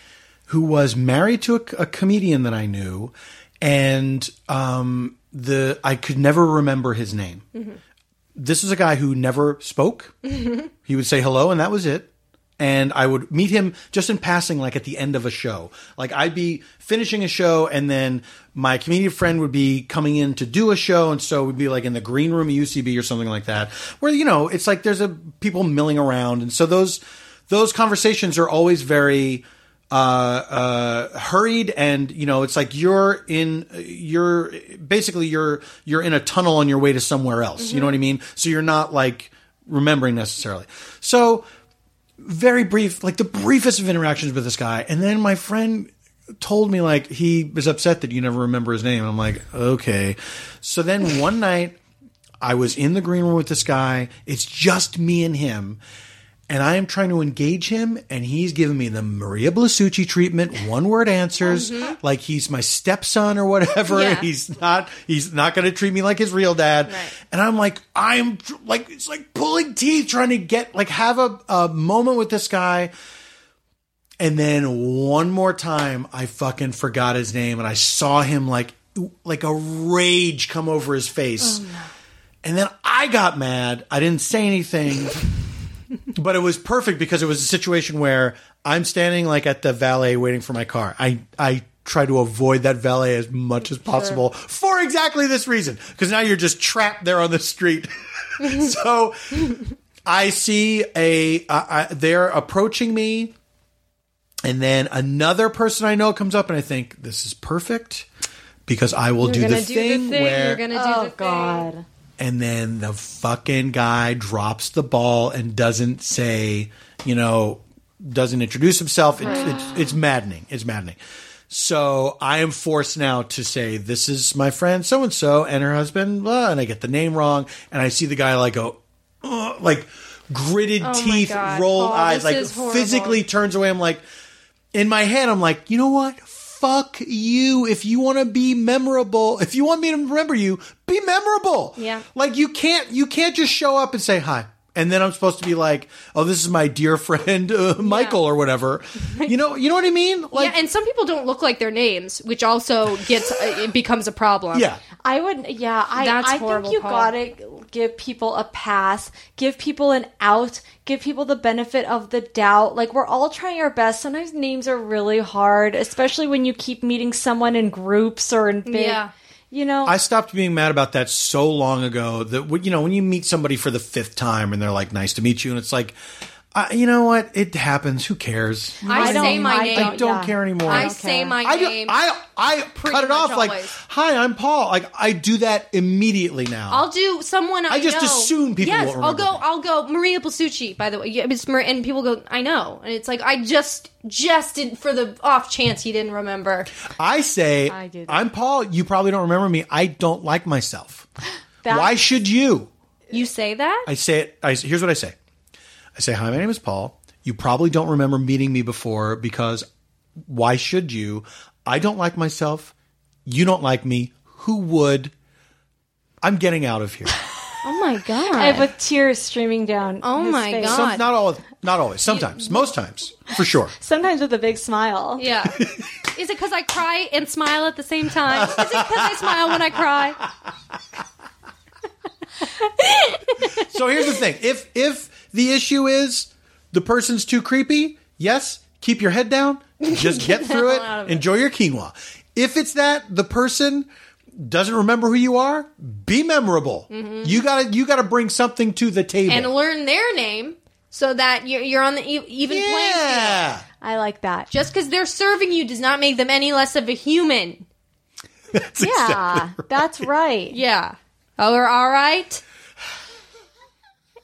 who was married to a, a comedian that I knew, and um, the I could never remember his name. This was a guy who never spoke. (laughs) he would say hello, and that was it. And I would meet him just in passing, like at the end of a show. Like I'd be finishing a show, and then my comedian friend would be coming in to do a show, and so we'd be like in the green room at UCB or something like that, where you know it's like there's a people milling around, and so those those conversations are always very uh, uh, hurried and you know it's like you're in you're basically you're you're in a tunnel on your way to somewhere else you know what i mean so you're not like remembering necessarily so very brief, like the briefest of interactions with this guy. And then my friend told me like he was upset that you never remember his name. I'm like, okay. So then one night I was in the green room with this guy. It's just me and him. And I am trying to engage him, and he's giving me the Maria Blasucci treatment, one word answers, mm-hmm. like he's my stepson or whatever. Yeah. (laughs) He's not. He's not going to treat me like his real dad. And I'm like, I'm tr- like, it's like pulling teeth, trying to get like have a, a moment with this guy. And then one more time, I fucking forgot his name, and I saw him like like a rage come over his face. Oh, and then I got mad. I didn't say anything, (laughs) but it was perfect because it was a situation where I'm standing like at the valet waiting for my car. I I try to avoid that valet as much as possible for exactly this reason because now you're just trapped there on the street. (laughs) so I see a uh, I, they're approaching me, and then another person I know comes up, and I think this is perfect because I will do, You're the, do thing the thing. where You're gonna do Oh the thing. And then the fucking guy drops the ball and doesn't say, you know, doesn't introduce himself. It's it's, it's maddening. It's maddening. So I am forced now to say, "This is my friend so and so and her husband," blah, and I get the name wrong, and I see the guy like go, "Ugh," like gritted oh my teeth, rolled Paul, eyes, like physically turns away. I'm like, in my head, I'm like, you know what? Fuck you. If you want to be memorable, if you want me to remember you, be memorable. Yeah. Like you can't, you can't just show up and say hi. And then I'm supposed to be like, oh, this is my dear friend uh, Michael or whatever. (laughs) You know, you know what I mean? Like, yeah, and some people don't look like their names, which also gets uh, it becomes a problem. yeah. I would, yeah. I, That's I horrible, think you Paul. gotta give people a pass, give people an out, give people the benefit of the doubt. Like we're all trying our best. Sometimes names are really hard, especially when you keep meeting someone in groups or in big. Yeah. You know, I stopped being mad about that so long ago that you know when you meet somebody for the fifth time and they're like, "Nice to meet you," and it's like, uh, you know what? It happens. Who cares? I, I don't- say my I name. I don't yeah. care anymore. I don't say care. my I do, name. I I cut it much off like, always. "Hi, I'm Paul." Like I do that immediately now. I'll do someone I, I just know. assume people yes, won't I'll go. me. I'll go. Maria Blasucci. By the way, yeah, it's Mar- and people go. I know, and it's like I just just did for the off chance he didn't remember. I say, I do that. I'm Paul. You probably don't remember me. I don't like myself. (gasps) Why should you? You say that? I say it. I, here's what I say. I say, "Hi, my name is Paul. You probably don't remember meeting me before because why should you? I don't like myself. You don't like me. Who would? I'm getting out of here. (laughs) oh my god! and with tears streaming down. Oh his my face. God. Some, not all. Not always. Sometimes. Most times. For sure. (laughs) Sometimes with a big smile. yeah. (laughs) Is it because I cry and smile at the same time? Is it because I smile when I cry? So here's the thing: if if the issue is the person's too creepy, yes, keep your head down, (laughs) just get through it, it. enjoy your quinoa. If it's that the person doesn't remember who you are, be memorable. You gotta you gotta bring something to the table. Mm-hmm. And learn their name so that you're, you're on the e- even playing field. I like that. Just because they're serving you does not make them any less of a human. (laughs) yeah, that's right. Yeah. Oh, we're all right.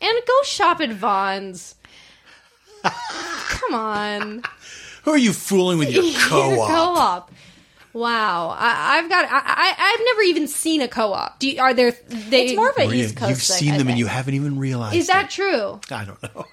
And go shop at Vons. Come on. who are you fooling with (laughs) your co-op? Co-op. Wow. I, I've got. I, I, I've never even seen a co-op. Do you, are there? They, It's more of a Maria, East Coast you've thing, seen I them and you haven't even realized. Is that it. true? I don't know.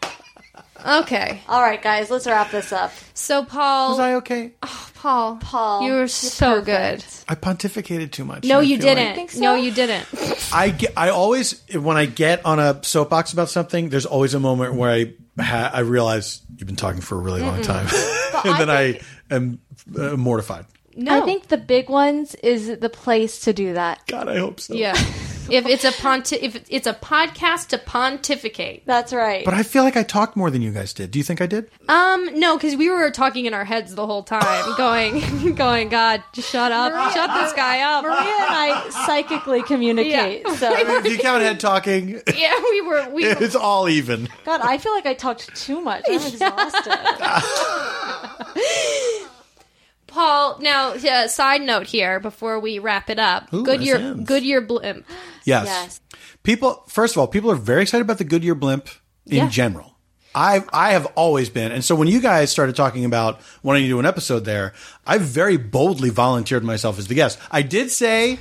Okay. All right, guys, let's wrap this up. So Paul, Was I okay? Oh, Paul, Paul, you were so perfect. I pontificated too much. No, you didn't. think so? No, you didn't. (laughs) I get, I always when I get on a soapbox about something, there's always a moment where I ha- I realize you've been talking for a really long time, (laughs) and I then I, think- am uh, mortified. No. I think the big ones is the place to do that. God, I hope so. Yeah. (laughs) if it's a ponti- if it's a podcast to pontificate. That's right. But I feel like I talked more than you guys did. Do you think I did? Um, no, because we were talking in our heads the whole time, (laughs) going, (laughs) going, God, just shut up, shut this guy up. Maria and I (laughs) psychically communicate. Yeah. So, if you count head talking, Yeah, we were. We were it's all even. God, I feel like I talked too much. I'm exhausted. Paul. Now, uh, side note here before we wrap it up. Ooh, Goodyear, nice ends. Goodyear blimp. Yes. Yes. People, first of all, people are very excited about the Goodyear blimp in Yeah. general. I I have always been, and so when you guys started talking about wanting to do an episode there, I very boldly volunteered myself as the guest. I did say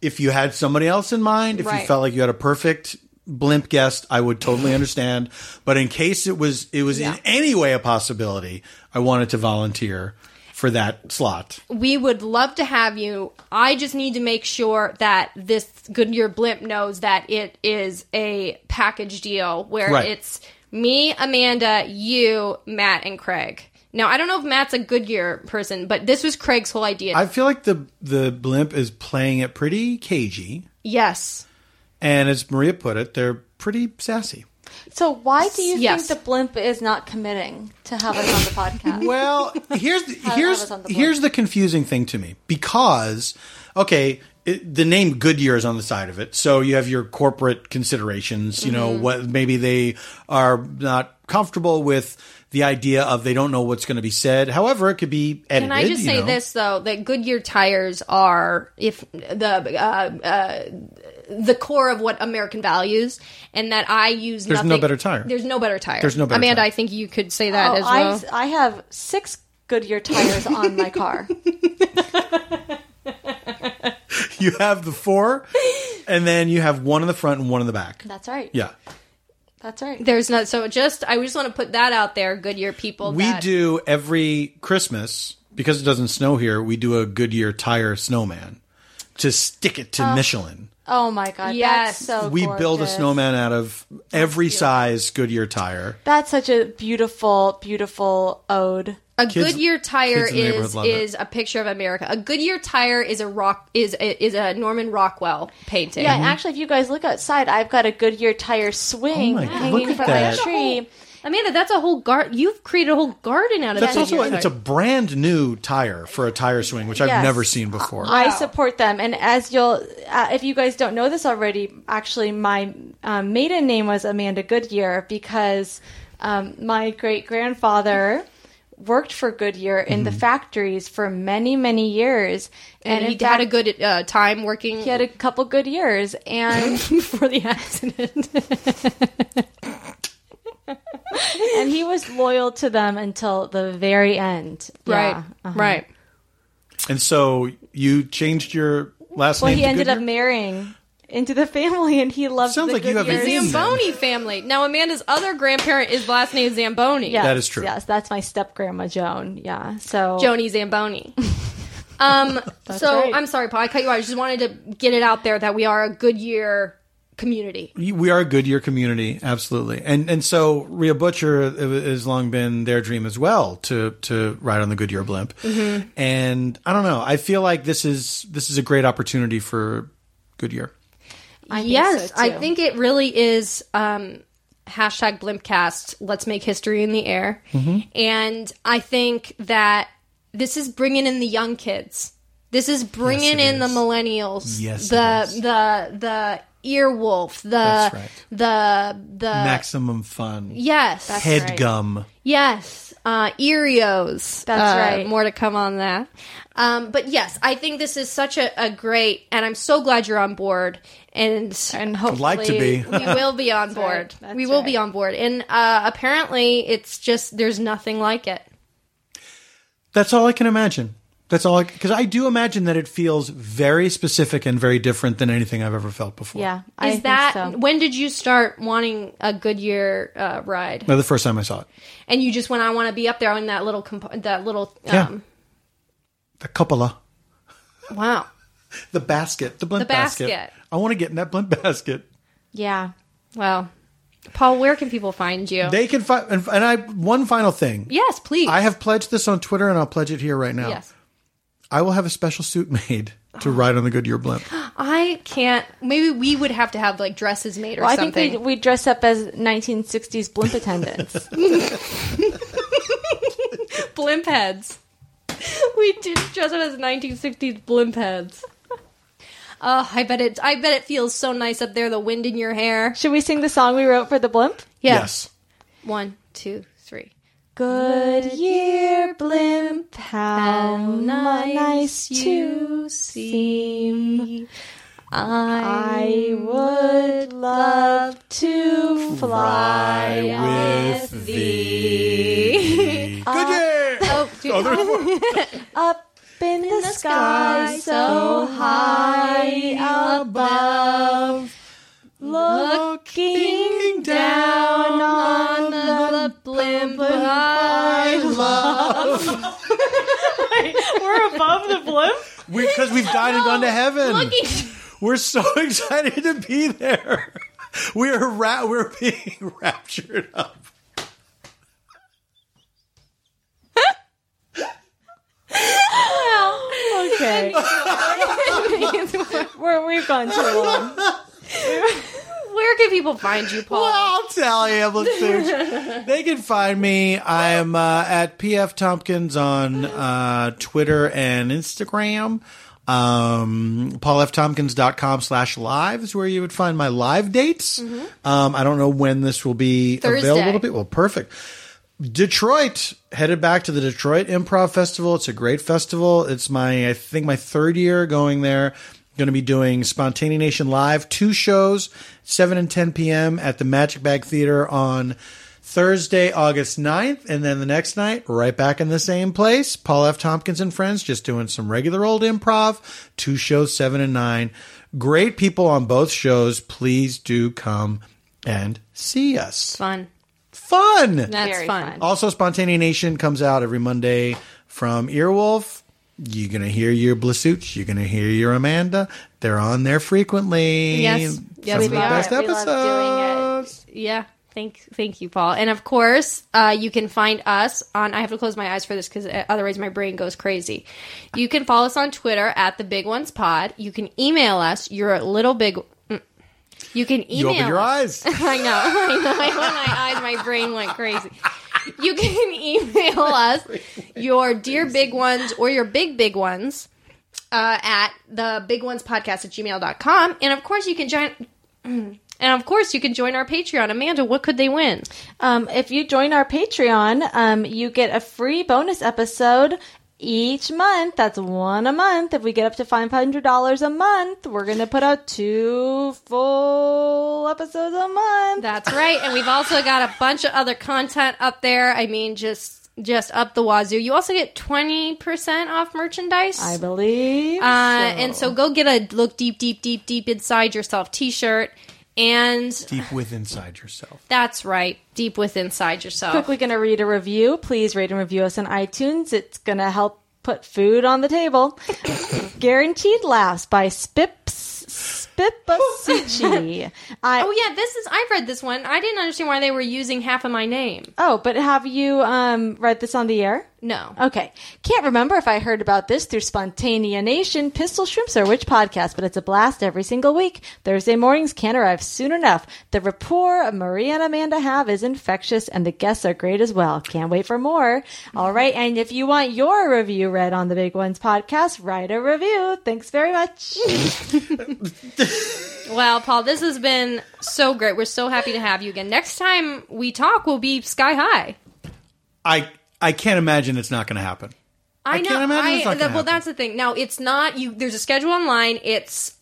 if you had somebody else in mind, if you felt like you had a perfect blimp guest, I would totally understand. But in case it was it was in any way a possibility, I wanted to volunteer for that slot. we would love to have you. I just need to make sure that this Goodyear blimp knows that it is a package deal where Right. it's me, Amanda, you, Matt, and Craig. Now I don't know if Matt's a Goodyear person, but this was Craig's whole idea. I feel like the the blimp is playing it pretty cagey, yes. and as Maria put it, they're pretty sassy. So why do you Yes. think the blimp is not committing to have us on the podcast? Well, (laughs) here's the, here's how was on the here's the confusing thing to me because okay, it, the name Goodyear is on the side of it, so you have your corporate considerations. You Mm-hmm. know what? Maybe they are not comfortable with the idea of they don't know what's going to be said. However, it could be edited. Can I just say know. this though? That Goodyear tires are if the uh, uh, the core of what American values, and that I use. There's no better tire. There's no better tire. There's no better Amanda, tire. I think you could say that Oh, as well. I, I have six Goodyear tires on my car. (laughs) you have the four, and then you have one in the front and one in the back. That's right. Yeah. That's right. There's not so just I just want to put that out there, Goodyear people. We that- do every Christmas because it doesn't snow here. We do a Goodyear tire snowman to stick it to uh, Michelin. Oh my god. Yes. That's so we build a snowman out of every size Goodyear tire. That's such a beautiful, beautiful ode. A Kids- Goodyear tire kids in the neighborhood is love it. is a picture of America. A Goodyear tire is a rock is is a Norman Rockwell painting. Yeah, and actually, if you guys look outside, I've got a Goodyear tire swing Oh my hanging from that. my tree. Amanda, that's a whole garden. You've created a whole garden out of That's that. also Goodyear it's a brand new tire for a tire swing, which I've never seen before. I support them, and as you'll, uh, if you guys don't know this already, actually, my um, maiden name was Amanda Goodyear because um, my great grandfather worked for Goodyear in Mm-hmm. the factories for many, many years, and in he fact, had a good uh, time working he had a couple good years, and (laughs) before the accident. (laughs) (laughs) and he was loyal to them until the very end. right, Yeah, uh-huh. right. and so you changed your last Well, name Well, he to ended Goodyear? up marrying into the family, and he loved. Sounds the like you have Goodyears. an. Zamboni family. Now Amanda's other grandparent is last name Zamboni. Yes, That is true. Yes, that's my step grandma Joan. Yeah. So Joni Zamboni. (laughs) Um, so right. I'm sorry, Paul. I cut you off. I just wanted to get it out there that we are a Goodyear community. we are a Goodyear community, absolutely, and and so Rhea Butcher has long been their dream as well to to ride on the Goodyear blimp, Mm-hmm. and I don't know, I feel like this is this is a great opportunity for Goodyear. I think yes, so, I think it really is. Um, hashtag Blimpcast. Let's make history in the air. Mm-hmm. And I think that this is bringing in the young kids. This is bringing Yes, it in the millennials. Yes, the the the earwolf. The That's right. the the Maximum fun, yes head right. gum. Yes, uh, Earios. That's Uh, right. More to come on that. Um, but yes, I think this is such a, a great, and I'm so glad you're on board. And and hopefully like to be. (laughs) we will be on board. right. We will be on board. And uh, apparently, it's just there's nothing like it. That's all I can imagine. That's all because I, do imagine that it feels very specific and very different than anything I've ever felt before. Yeah. I Is think that so. when did you start wanting a Goodyear uh, ride? No, the first time I saw it, And you just went, I want to be up there on that little comp- that little. Yeah. Um, the cupola, Wow. (laughs) the basket, the blimp The basket. I want to get in that blimp (laughs) basket. Yeah. Well, Paul, where can people find you? They can find, and, and I one final thing. yes, please. I have pledged this on Twitter, and I'll pledge it here right now. Yes. I will have a special suit made to ride on the Goodyear blimp. (gasps) I can't. Maybe we would have to have like dresses made or Well, I something. think we we dress up as 1960s blimp attendants. (laughs) (laughs) blimp heads. we did dress up as 1960s blimp heads. Oh, I bet it. I bet it feels so nice up there. The wind in your hair. Should we sing the song we wrote for the blimp? Yeah. Yes. One, two, three. Good year blimp, how nice you seem. I would love to fly with thee. Good year. (laughs) Oh. Oh. (laughs) Up in, the, sky, so high above, looking down on the blimp I love. (laughs) We're above the blimp. Because we've died and gone to heaven. Looking We're so (laughs) excited to be there. We're ra- we're being (laughs) raptured up. Okay, We're, we've gone too long. (laughs) Where can people find you, Paul? Well, I'll tell you, listeners. (laughs) they can find me. I'm uh, at PF Tompkins on uh, Twitter and Instagram. Um, PaulFTompkins.com slash live is where you would find my live dates. Um, I don't know when this will be Thursday. available to people. Well, Perfect. Detroit headed back to the Detroit Improv Festival. It's a great festival. It's my I think my third year going there. Going to be doing Spontaneanation live, two shows, seven and ten p.m. at the Magic Bag Theater on Thursday, August 9th, and then the next night, right back in the same place. Paul F. Tompkins and friends just doing some regular old improv. Two shows, seven and nine. Great people on both shows. Please do come and see us. Fun. Fun. That's fun. fun. Also, Spontaneanation comes out every Monday from Earwolf. You're going to hear your Blasucci. You're going to hear your Amanda. They're on there frequently. Yes. Some Yes, of we the are. best We love doing it. episodes. Yeah. Thank, thank you, Paul. And of course, uh, you can find us on. I have to close my eyes for this because otherwise my brain goes crazy. You can follow us on Twitter at the Big Ones Pod. You can email us. You're little big. mm. You can email. You open your us. eyes. (laughs) I know. I know. I opened my eyes. My brain went crazy. You can (laughs) email us (laughs) your dear big ones or your big big ones uh, at the big ones podcast at gmail.com. And of course, you can join. (clears throat) And of course, you can join our Patreon. Amanda, what could they win? Um, if you join our Patreon, um, you get a free bonus episode each month. That's one a month. If we get up to five hundred dollars a month, we're gonna put out two full episodes a month. That's right. And we've also got a bunch of other content up there. I mean, just just up the wazoo. You also get 20% off merchandise. I believe. Uh, and so go get a look deep, deep, deep, deep inside yourself t-shirt. And Deep within inside yourself. that's right, deep within inside yourself. quickly going to read a review. Please rate and review us on iTunes. It's going to help put food on the table. (coughs) Guaranteed laughs by Spips Spipasucci. (laughs) I Oh yeah, this is. I've read this one. I didn't understand why they were using half of my name. oh, but have you um read this on the air? No. Okay. Can't remember if I heard about this through Spontaneanation, Pistol Shrimps, or which podcast, but it's a blast every single week. Thursday mornings can't arrive soon enough. The rapport Maria and Amanda have is infectious, and the guests are great as well. Can't wait for more. All right. And if you want your review read on the Big Ones podcast, write a review. Thanks very much. (laughs) Well, Paul, this has been so great. We're so happy to have you again. Next time we talk, we'll be sky high. I I can't imagine it's not going to happen. I, know. can't imagine it's not I, gonna well, happen. that's the thing. Now, it's not you. There's a schedule online. It's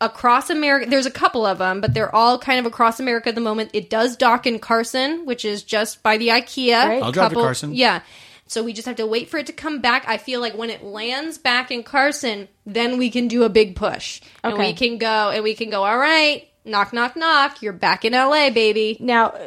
across America. There's a couple of them, but they're all kind of across America at the moment. It does dock in Carson, which is just by the IKEA. Great. I'll drive to Carson. Yeah. So we just have to wait for it to come back. I feel like when it lands back in Carson, then we can do a big push. And Okay. we can go and we can go, all right, knock, knock, knock. You're back in LA, baby. now, uh,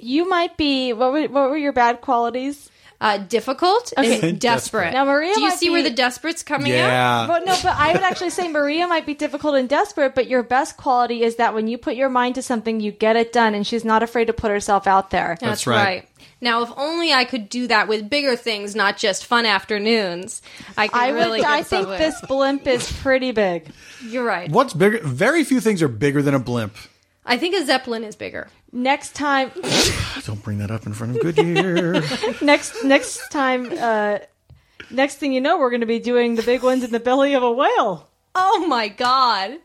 you might be, what were, what were your bad qualities? Uh, difficult Okay. and (laughs) desperate. Now, Maria Do you might see be- where the desperate's coming out? Yeah. But no, but I would actually say Maria might be difficult and desperate, but your best quality is that when you put your mind to something, you get it done, and she's not afraid to put herself out there. That's, right. Right. Now, if only I could do that with bigger things, not just fun afternoons. I could I really. would. get I think somewhere. this blimp is pretty big. You're right. What's bigger? Very few things are bigger than a blimp. I think a zeppelin is bigger. Next time, (sighs) Don't bring that up in front of Goodyear. (laughs) next next time, uh, next thing you know, we're going to be doing the big ones in the belly of a whale. Oh my god.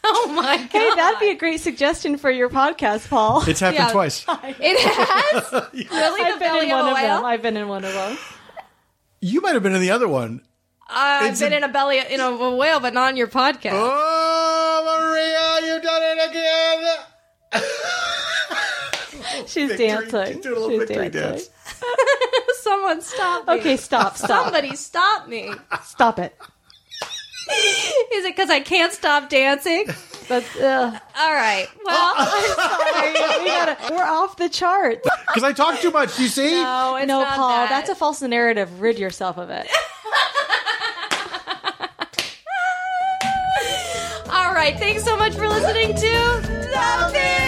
(laughs) Oh my god. Hey, that'd be a great suggestion for your podcast, Paul. it's happened Yeah. twice. (laughs) It has (laughs) really I've the been belly in of one a of them. whale. I've been in one of them. You might have been in the other one. Uh, I've It's been a- in a belly in a, a whale, but not on your podcast. Oh, Maria, you've done it again. She's victory- dancing. She's doing a little She's victory dancing. dance. Someone stop me. Okay, stop, stop, Somebody stop me. stop it. (laughs) Is it because I can't stop dancing? That's uh, All right. Well, (laughs) I'm sorry. we gotta, we're off the charts. (laughs) Because I talk too much. You see? no, it's no, not Paul, that. that's a false narrative. Rid yourself of it. All right. Thanks so much for listening to The